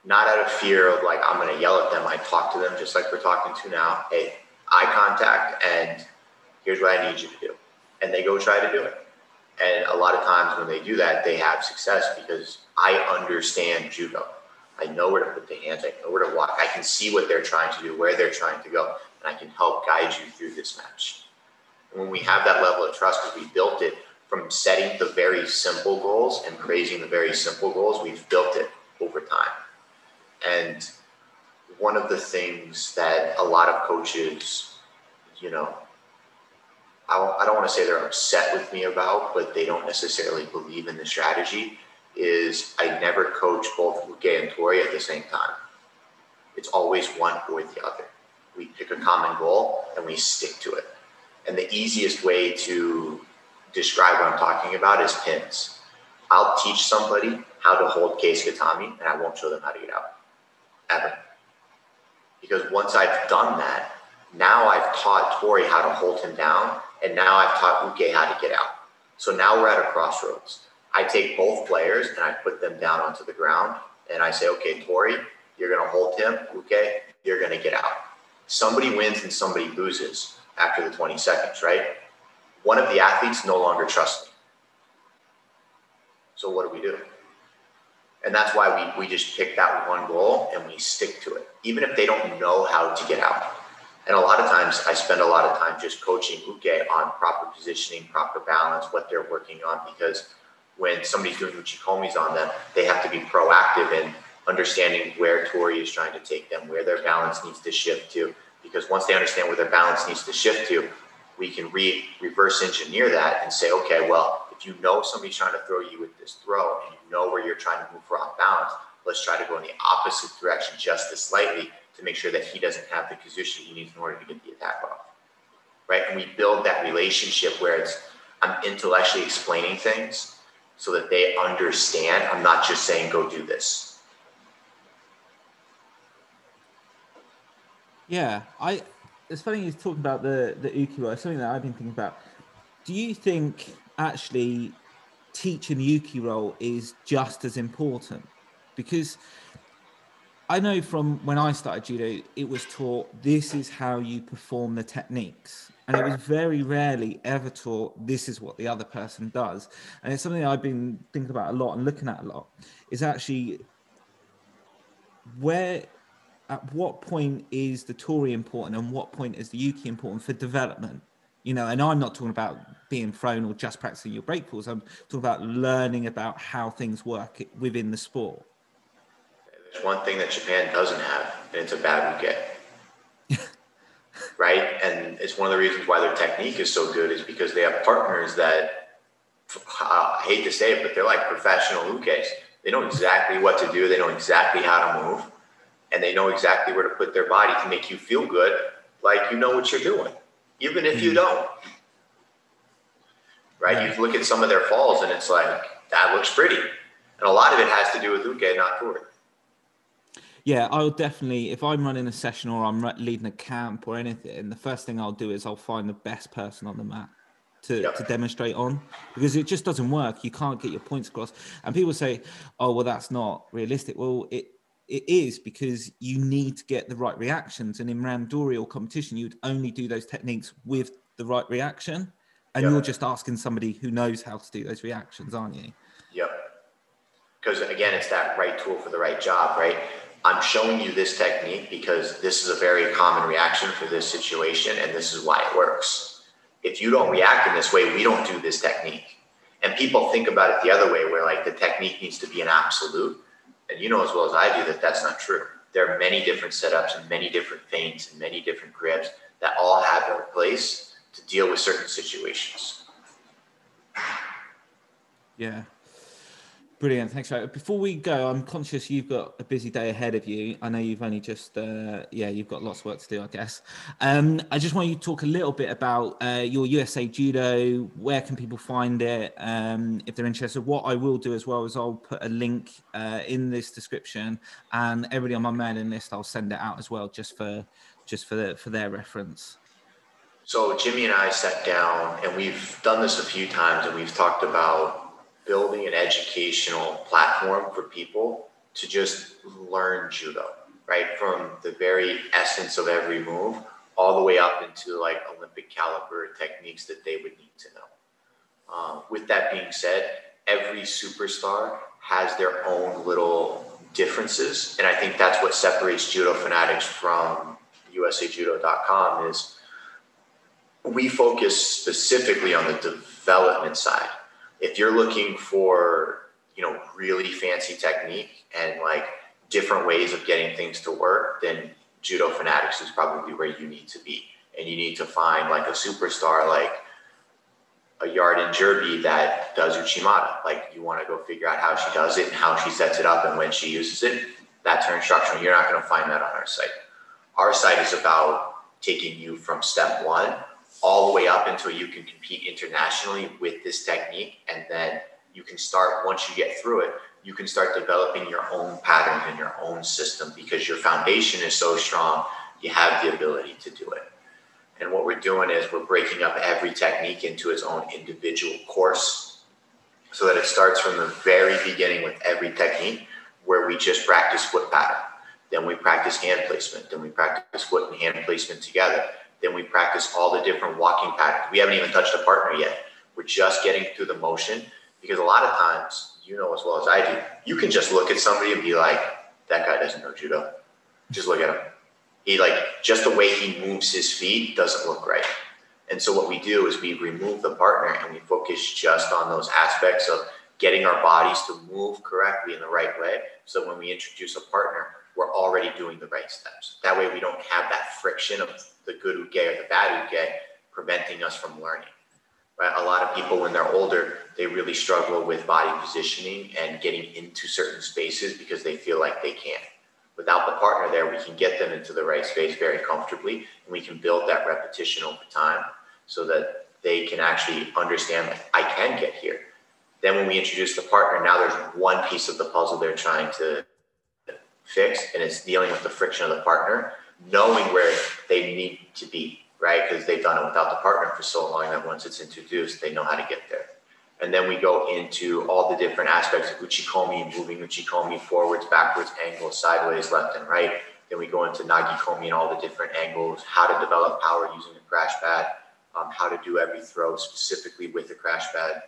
S3: not out of fear of like, I'm going to yell at them. I talk to them just like we're talking to now. Hey, eye contact, and here's what I need you to do. And they go try to do it. And a lot of times when they do that, they have success because I understand judo. I know where to put the hands, I know where to walk. I can see what they're trying to do, where they're trying to go, and I can help guide you through this match. And when we have that level of trust, because we built it from setting the very simple goals and praising the very simple goals, we've built it over time. And one of the things that a lot of coaches, you know, I don't want to say they're upset with me about, but they don't necessarily believe in the strategy is I never coach both Uke and Tori at the same time. It's always one or the other. We pick a common goal and we stick to it. And the easiest way to describe what I'm talking about is pins. I'll teach somebody how to hold kesa gatame and I won't show them how to get out. Ever. Because once I've done that, now I've taught Tori how to hold him down, and now I've taught Uke how to get out. So now we're at a crossroads. I take both players and I put them down onto the ground, and I say, okay, Tori, you're going to hold him. Uke, you're going to get out. Somebody wins and somebody loses after the 20 seconds, right? One of the athletes no longer trusts me. So what do we do? And that's why we, we just pick that one goal and we stick to it, even if they don't know how to get out. And a lot of times I spend a lot of time just coaching Uke on proper positioning, proper balance, what they're working on, because when somebody's doing uchikomis on them, they have to be proactive in understanding where Tori is trying to take them, where their balance needs to shift to. Because once they understand where their balance needs to shift to, we can re- reverse engineer that and say, okay, well, if you know somebody's trying to throw you with this throw and you know where you're trying to move for off balance, let's try to go in the opposite direction just as slightly to make sure that he doesn't have the position he needs in order to get the attack off. Right? And we build that relationship where it's I'm intellectually explaining things so that they understand. I'm not just saying go do this.
S1: Yeah, I. It's funny you're talking about the the ukiyo. Something that I've been thinking about. Do you think actually teaching the uke roll is just as important? Because I know from when I started judo, it was taught this is how you perform the techniques. And it was very rarely ever taught this is what the other person does. And it's something I've been thinking about a lot and looking at a lot is actually where at what point is the Tori important and what point is the Uke important for development? You know and i'm not talking about being thrown or just practicing your break falls i'm talking about learning about how things work within the sport.
S3: There's one thing that japan doesn't have and it's a bad uke right? And it's one of the reasons why their technique is so good is because they have partners that i hate to say it but they're like professional ukes they know exactly what to do. They know exactly how to move and they know exactly where to put their body to make you feel good, like you know what you're doing, even if you mm. don't. Right? You look at some of their falls and it's like, that looks pretty. And a lot of it has to do with Uke, not Tori.
S1: Yeah, I'll definitely, if I'm running a session or I'm leading a camp or anything, the first thing I'll do is I'll find the best person on the mat to, yep. to demonstrate on because it just doesn't work. You can't get your points across. And people say, oh, well, that's not realistic. Well, it, it is because you need to get the right reactions. And in randori or competition, you'd only do those techniques with the right reaction. And yep. you're just asking somebody who knows how to do those reactions, aren't you?
S3: Yep. Because again, it's that right tool for the right job, right? I'm showing you this technique because this is a very common reaction for this situation, and this is why it works. If you don't react in this way, we don't do this technique. And people think about it the other way, where like the technique needs to be an absolute and you know as well as I do that that's not true. There are many different setups and many different feints and many different grips that all have their place to deal with certain situations.
S1: Yeah, Brilliant, thanks. Right. Before we go, I'm conscious you've got a busy day ahead of you. I know you've only just, uh, yeah, you've got lots of work to do, I guess. Um, I just want you to talk a little bit about uh, your USA Judo. Where can people find it um, if they're interested? What I will do as well is I'll put a link uh, in this description, and everybody on my mailing list, I'll send it out as well, just for just for the, for their reference.
S3: So Jimmy and I sat down, and we've done this a few times, and we've talked about building an educational platform for people to just learn judo, right? From the very essence of every move all the way up into like Olympic caliber techniques that they would need to know. Um, with that being said, every superstar has their own little differences. And I think that's what separates Judo Fanatics from USAJudo.com is we focus specifically on the development side if you're looking for you know really fancy technique and like different ways of getting things to work then judo fanatics is probably where you need to be and you need to find like a superstar like a Yarden Gerbi that does Uchimata. Like you want to go figure out how she does it and how she sets it up and when she uses it. That's her instructional. You're not going to find that on our site. Our site is about taking you from step one all the way up until you can compete internationally with this technique. And then you can start, once you get through it, you can start developing your own patterns and your own system because your foundation is so strong, you have the ability to do it. And what we're doing is we're breaking up every technique into its own individual course so that it starts from the very beginning with every technique where we just practice foot pattern. Then we practice hand placement. Then we practice foot and hand placement together. Then we practice all the different walking patterns. We haven't even touched a partner yet. We're just getting through the motion because a lot of times, you know as well as I do, you can just look at somebody and be like, that guy doesn't know judo. Just look at him. He like just the way he moves his feet doesn't look right. And so what we do is we remove the partner and we focus just on those aspects of getting our bodies to move correctly in the right way. So when we introduce a partner, we're already doing the right steps. That way we don't have that friction of the good uke or the bad uke preventing us from learning. Right? A lot of people, when they're older, they really struggle with body positioning and getting into certain spaces because they feel like they can't. without the partner there, we can get them into the right space very comfortably, and we can build that repetition over time so that they can actually understand like I can get here. Then when we introduce the partner, now there's one piece of the puzzle they're trying to fix, and it's dealing with the friction of the partner, knowing where they need to be, right? Because they've done it without the partner for so long that once it's introduced, they know how to get there. And then we go into all the different aspects of uchikomi, moving uchikomi forwards, backwards, angles, sideways, left and right. Then we go into nagekomi and all the different angles, how to develop power using the crash pad, um, how to do every throw specifically with the crash pad.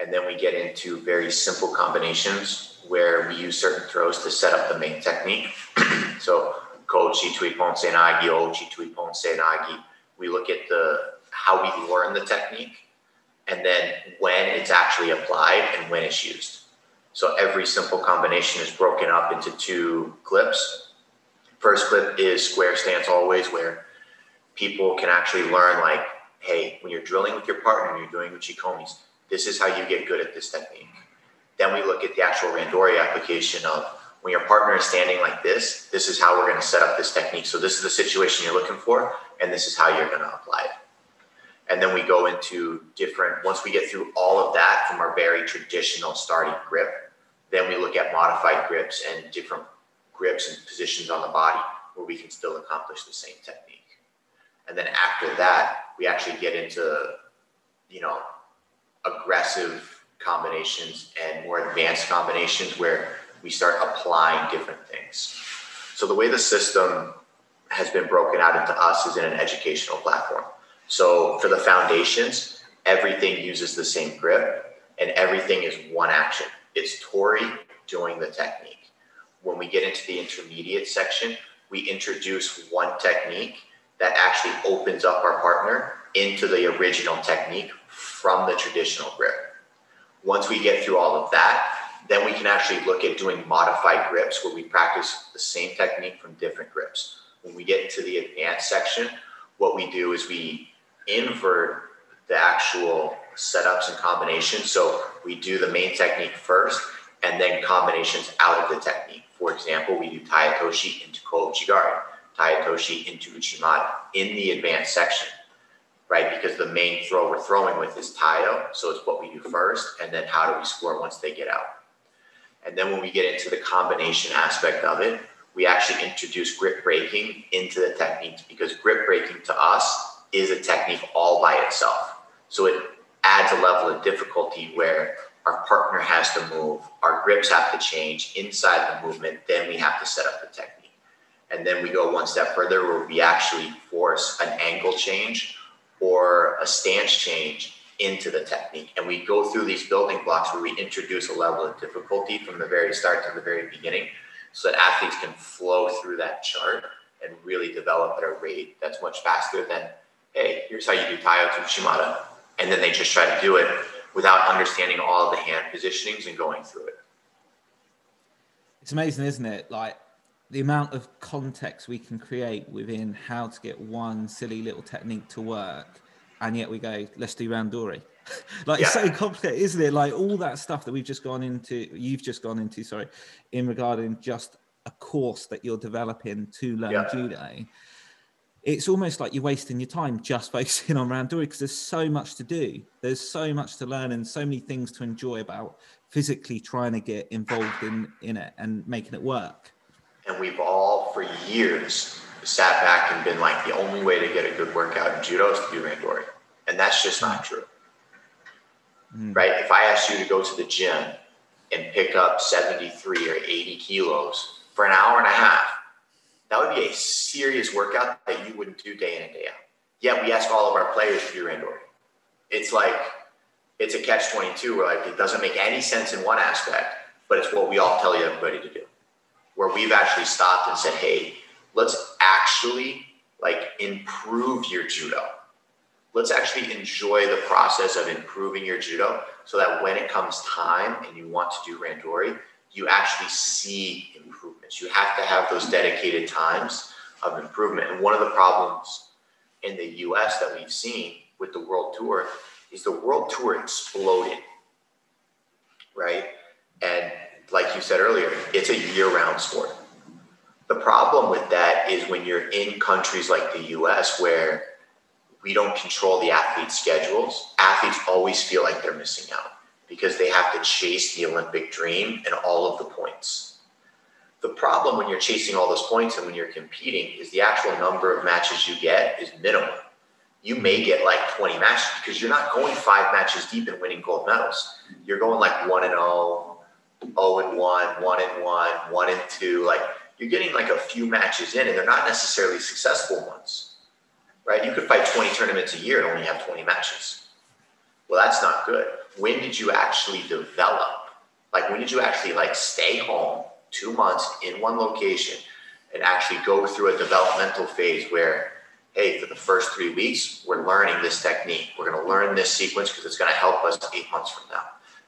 S3: And then we get into very simple combinations where we use certain throws to set up the main technique. so kochi to ippon seoi nage, ochi to ippon seoi nage. We look at the how we learn the technique and then when it's actually applied and when it's used. So every simple combination is broken up into two clips. First clip is square stance always, where people can actually learn like, hey, when you're drilling with your partner and you're doing uchikomis, this is how you get good at this technique. Then we look at the actual randori application of when your partner is standing like this, this is how we're going to set up this technique. So this is the situation you're looking for, and this is how you're going to apply it. And then we go into different, once we get through all of that from our very traditional starting grip, then we look at modified grips and different grips and positions on the body where we can still accomplish the same technique. And then after that, we actually get into, you know, aggressive combinations and more advanced combinations where we start applying different things. So the way the system has been broken out into us is in an educational platform. So for the foundations, everything uses the same grip and everything is one action. It's Tori doing the technique. When we get into the intermediate section, we introduce one technique that actually opens up our partner into the original technique from the traditional grip. Once we get through all of that, then we can actually look at doing modified grips where we practice the same technique from different grips. When we get into the advanced section, what we do is we invert the actual setups and combinations. So we do the main technique first and then combinations out of the technique. For example, we do Tai Otoshi into Ko Uchigari, Tai Otoshi into Uchimata in the advanced section, right? Because the main throw we're throwing with is Tayo. So it's what we do first, and then how do we score once they get out. And then when we get into the combination aspect of it, we actually introduce grip breaking into the techniques because grip breaking to us is a technique all by itself. So it adds a level of difficulty where our partner has to move, our grips have to change inside the movement, then we have to set up the technique. And then we go one step further where we actually force an angle change or a stance change into the technique. And we go through these building blocks where we introduce a level of difficulty from the very start to the very beginning so that athletes can flow through that chart and really develop at a rate that's much faster than hey, here's how you do Tayo to Shimada. And then they just try to do it without understanding all the hand positionings and going through it.
S1: It's amazing, isn't it? Like the amount of context we can create within how to get one silly little technique to work. And yet we go, let's do Randori. like yeah. it's so complicated, isn't it? Like all that stuff that we've just gone into, you've just gone into, sorry, in regarding just a course that you're developing to learn yeah. judo it's almost like you're wasting your time just focusing on randori because there's so much to do. There's so much to learn and so many things to enjoy about physically trying to get involved in in it and making it work.
S3: And we've all for years sat back and been like, the only way to get a good workout in judo is to do randori, and that's just not true. Mm. Right? If I asked you to go to the gym and pick up 73 or 80 kilos for an hour and a half that would be a serious workout that you wouldn't do day in and day out. Yet we ask all of our players to do randori. It's like it's a catch 22 where like it doesn't make any sense in one aspect, but it's what we all tell everybody to do. Where we've actually stopped and said, hey, let's actually like improve your judo. Let's actually enjoy the process of improving your judo so that when it comes time and you want to do randori, you actually see improvements. You have to have those dedicated times of improvement. And one of the problems in the US that we've seen with the world tour is the world tour exploded, right? And like you said earlier, it's a year round sport. Problem with that is when you're in countries like the US where we don't control the athletes' schedules, athletes always feel like they're missing out because they have to chase the Olympic dream and all of the points. The problem when you're chasing all those points and when you're competing is the actual number of matches you get is minimal. You may get like 20 matches because you're not going five matches deep and winning gold medals. You're going like 1 and 0, 0 and 1, 1 and 1, 1 and 2. Like you're getting like a few matches in and they're not necessarily successful ones right? You could fight 20 tournaments a year and only have 20 matches. Well, that's not good. When did you actually develop? Like, when did you actually like stay home two months in one location and actually go through a developmental phase where, hey, for the first three weeks, we're learning this technique. We're going to learn this sequence because it's going to help us eight months from now.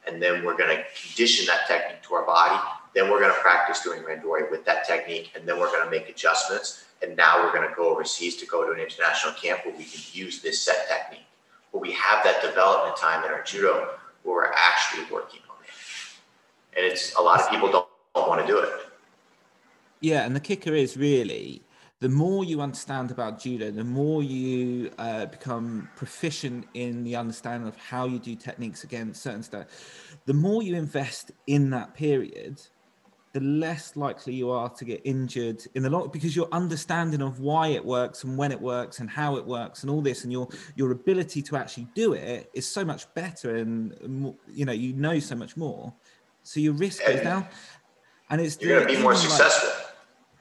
S3: And then we're going to condition that technique to our body. Then we're going to practice doing randori with that technique. And then we're going to make adjustments and now we're going to go overseas to go to an international camp where we can use this set technique. Where we have that development time in our judo where we're actually working on it. And it's a lot of people don't, don't want to do it.
S1: Yeah, and the kicker is really the more you understand about judo, the more you uh, become proficient in the understanding of how you do techniques against certain stuff, the more you invest in that period, the less likely you are to get injured in the long because your understanding of why it works and when it works and how it works and all this and your your ability to actually do it is so much better and you know you know so much more. So your risk goes down. And it's
S3: you're going to be more successful like,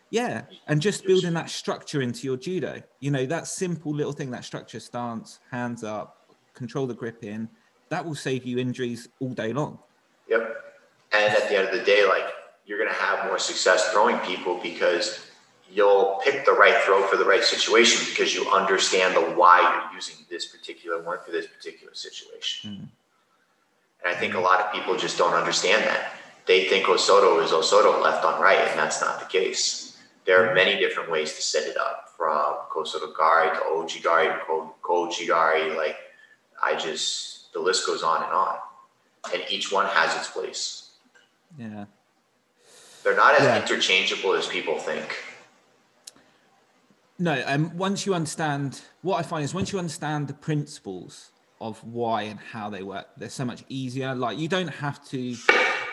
S1: yeah and just building that structure into your judo you know that simple little thing that structure stance hands up control the grip in that will save you injuries all day long
S3: yep and at the end of the day like you're going to have more success throwing people because you'll pick the right throw for the right situation because you understand the why you're using this particular one for this particular situation. Mm. And I think a lot of people just don't understand that. They think Osoto is Osoto left on right, and that's not the case. There are many different ways to set it up from Kosoto Gari to Ouchigari to Kouchigari. Like, I just, the list goes on and on. And each one has its place.
S1: Yeah.
S3: They're not as yeah. interchangeable as people think.
S1: No, and um, once you understand, what I find is once you understand the principles of why and how they work, they're so much easier. Like you don't have to.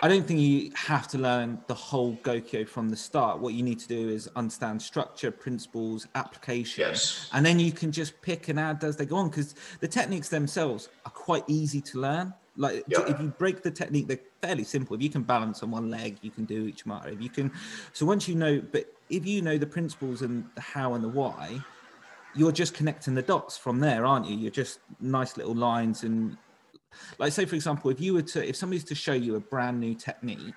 S1: I don't think you have to learn the whole Gokyo from the start. What you need to do is understand structure, principles, application,
S3: yes.
S1: and then you can just pick and add as they go on because the techniques themselves are quite easy to learn. Like yeah. if you break the technique, they're fairly simple. If you can balance on one leg, you can do Uchimata. If you can, so once you know, but if you know the principles and the how and the why, you're just connecting the dots from there, aren't you? You're just nice little lines and, like say for example, if you were to, if somebody's to show you a brand new technique,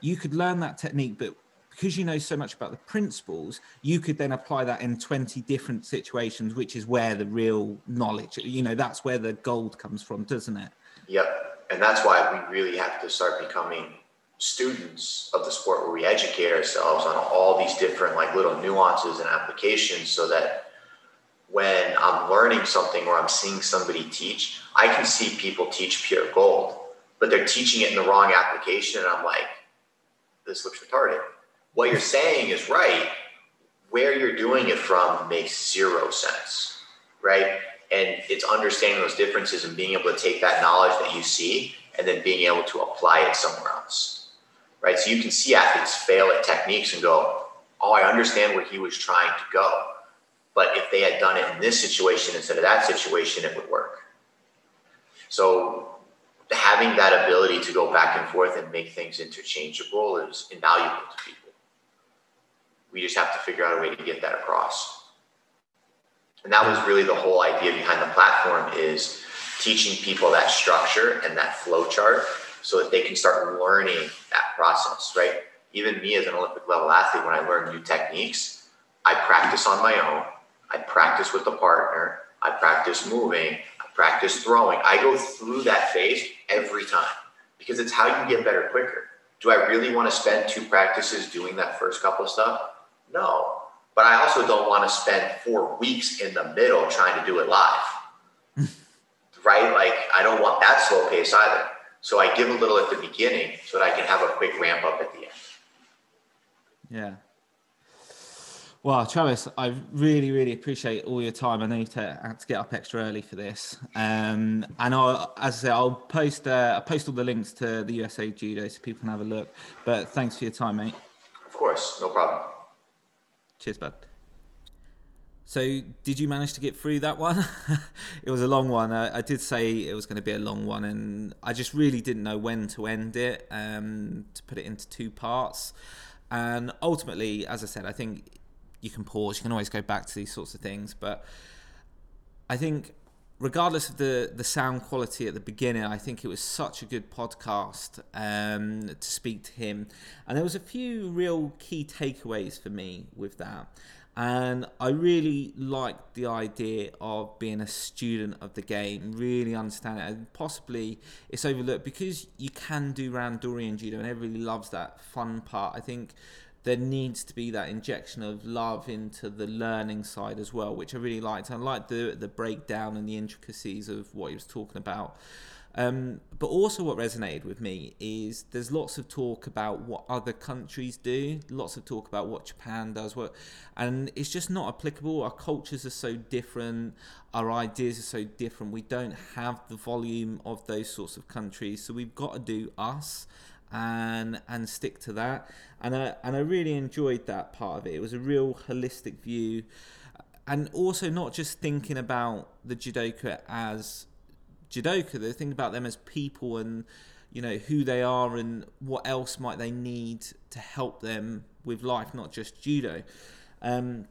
S1: you could learn that technique, but because you know so much about the principles, you could then apply that in 20 different situations, which is where the real knowledge, you know, that's where the gold comes from, doesn't it?
S3: Yep. And that's why we really have to start becoming students of the sport where we educate ourselves on all these different like little nuances and applications so that when I'm learning something or I'm seeing somebody teach, I can see people teach pure gold, but they're teaching it in the wrong application. And I'm like, this looks retarded. What you're saying is right. Where you're doing it from makes zero sense, right? and it's understanding those differences and being able to take that knowledge that you see and then being able to apply it somewhere else right so you can see athletes fail at techniques and go oh i understand where he was trying to go but if they had done it in this situation instead of that situation it would work so having that ability to go back and forth and make things interchangeable is invaluable to people we just have to figure out a way to get that across and that was really the whole idea behind the platform is teaching people that structure and that flow chart so that they can start learning that process, right? Even me as an Olympic level athlete, when I learn new techniques, I practice on my own. I practice with the partner. I practice moving. I practice throwing. I go through that phase every time because it's how you get better quicker. Do I really want to spend two practices doing that first couple of stuff? No. But I also don't want to spend four weeks in the middle trying to do it live. right? Like, I don't want that slow pace either. So I give a little at the beginning so that I can have a quick ramp up at the end.
S1: Yeah. Well, Travis, I really, really appreciate all your time. I know you had to get up extra early for this, um, and I'll, as I say, I'll post uh, I'll post all the links to the USA Judo so people can have a look. But thanks for your time, mate.
S3: Of course, no problem.
S1: Cheers, bud. So, did you manage to get through that one? it was a long one. I, I, did say it was going to be a long one, and I just really didn't know when to end it, um, to put it into two parts. And ultimately, as I said, I think you can pause. You can always go back to these sorts of things. But I think, regardless of the the sound quality at the beginning, I think it was such a good podcast um, to speak to him, and there was a few real key takeaways for me with that. And I really liked the idea of being a student of the game, really understand it. And possibly it's overlooked because you can do Randorian judo and everybody loves that fun part. I think there needs to be that injection of love into the learning side as well, which I really liked. I liked the the breakdown and the intricacies of what he was talking about. Um, but also, what resonated with me is there's lots of talk about what other countries do, lots of talk about what Japan does, what, and it's just not applicable. Our cultures are so different, our ideas are so different. We don't have the volume of those sorts of countries, so we've got to do us and and stick to that. And I and I really enjoyed that part of it. It was a real holistic view, and also not just thinking about the judoka as judoka. They think about them as people and you know who they are and what else might they need to help them with life, not just judo. Um,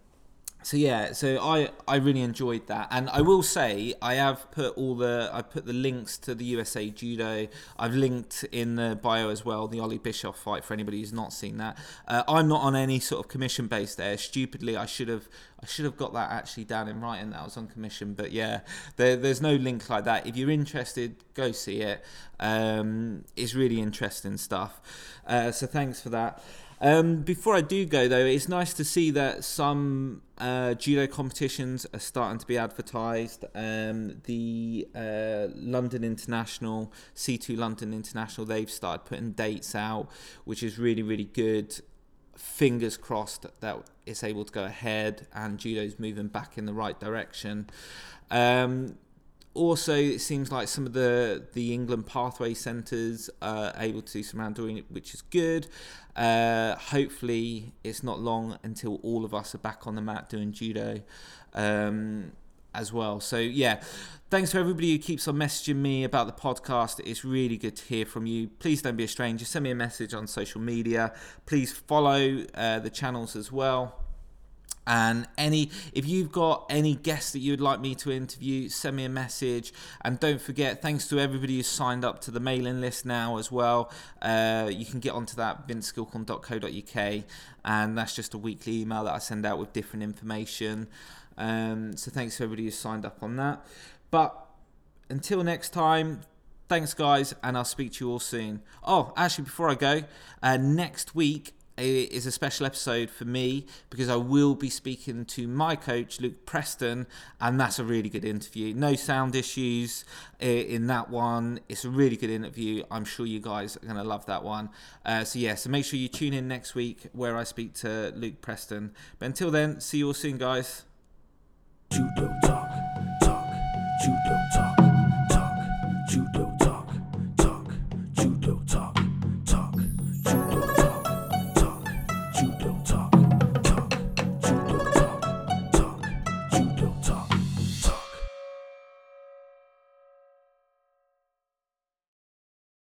S1: so yeah, so I I really enjoyed that, and I will say I have put all the I put the links to the USA Judo. I've linked in the bio as well the Ollie Bischof fight for anybody who's not seen that. Uh, I'm not on any sort of commission base there. Stupidly, I should have I should have got that actually down in writing that I was on commission, but yeah, there, there's no link like that. If you're interested, go see it. Um, it's really interesting stuff. Uh, so thanks for that. Um, before I do go though, it's nice to see that some uh, judo competitions are starting to be advertised. Um, the uh, London International, C2 London International, they've started putting dates out, which is really really good. Fingers crossed that it's able to go ahead and judo's moving back in the right direction. Um, also, it seems like some of the the England pathway centres are able to do some randorian, which is good. Uh, hopefully, it's not long until all of us are back on the mat doing judo um, as well. So, yeah, thanks to everybody who keeps on messaging me about the podcast. It's really good to hear from you. Please don't be a stranger. Send me a message on social media. Please follow uh, the channels as well and any if you've got any guests that you would like me to interview send me a message. And don't forget thanks to everybody who's signed up to the mailing list now as well. Uh, you can get onto that vinceskillcorn.co.uk and that's just a weekly email that i send out with different information. Um, so thanks to everybody who's signed up on that. But until next time thanks guys and i'll speak to you all soon. Oh actually before i go uh, next week is a special episode for me because I will be speaking to my coach, Luke Preston, and that's a really good interview. No sound issues in that one. It's a really good interview. I'm sure you guys are going to love that one. Uh, so, yeah, so make sure you tune in next week where I speak to Luke Preston. But until then, see you all soon, guys. Judo talk, talk, judo talk, talk, judo talk,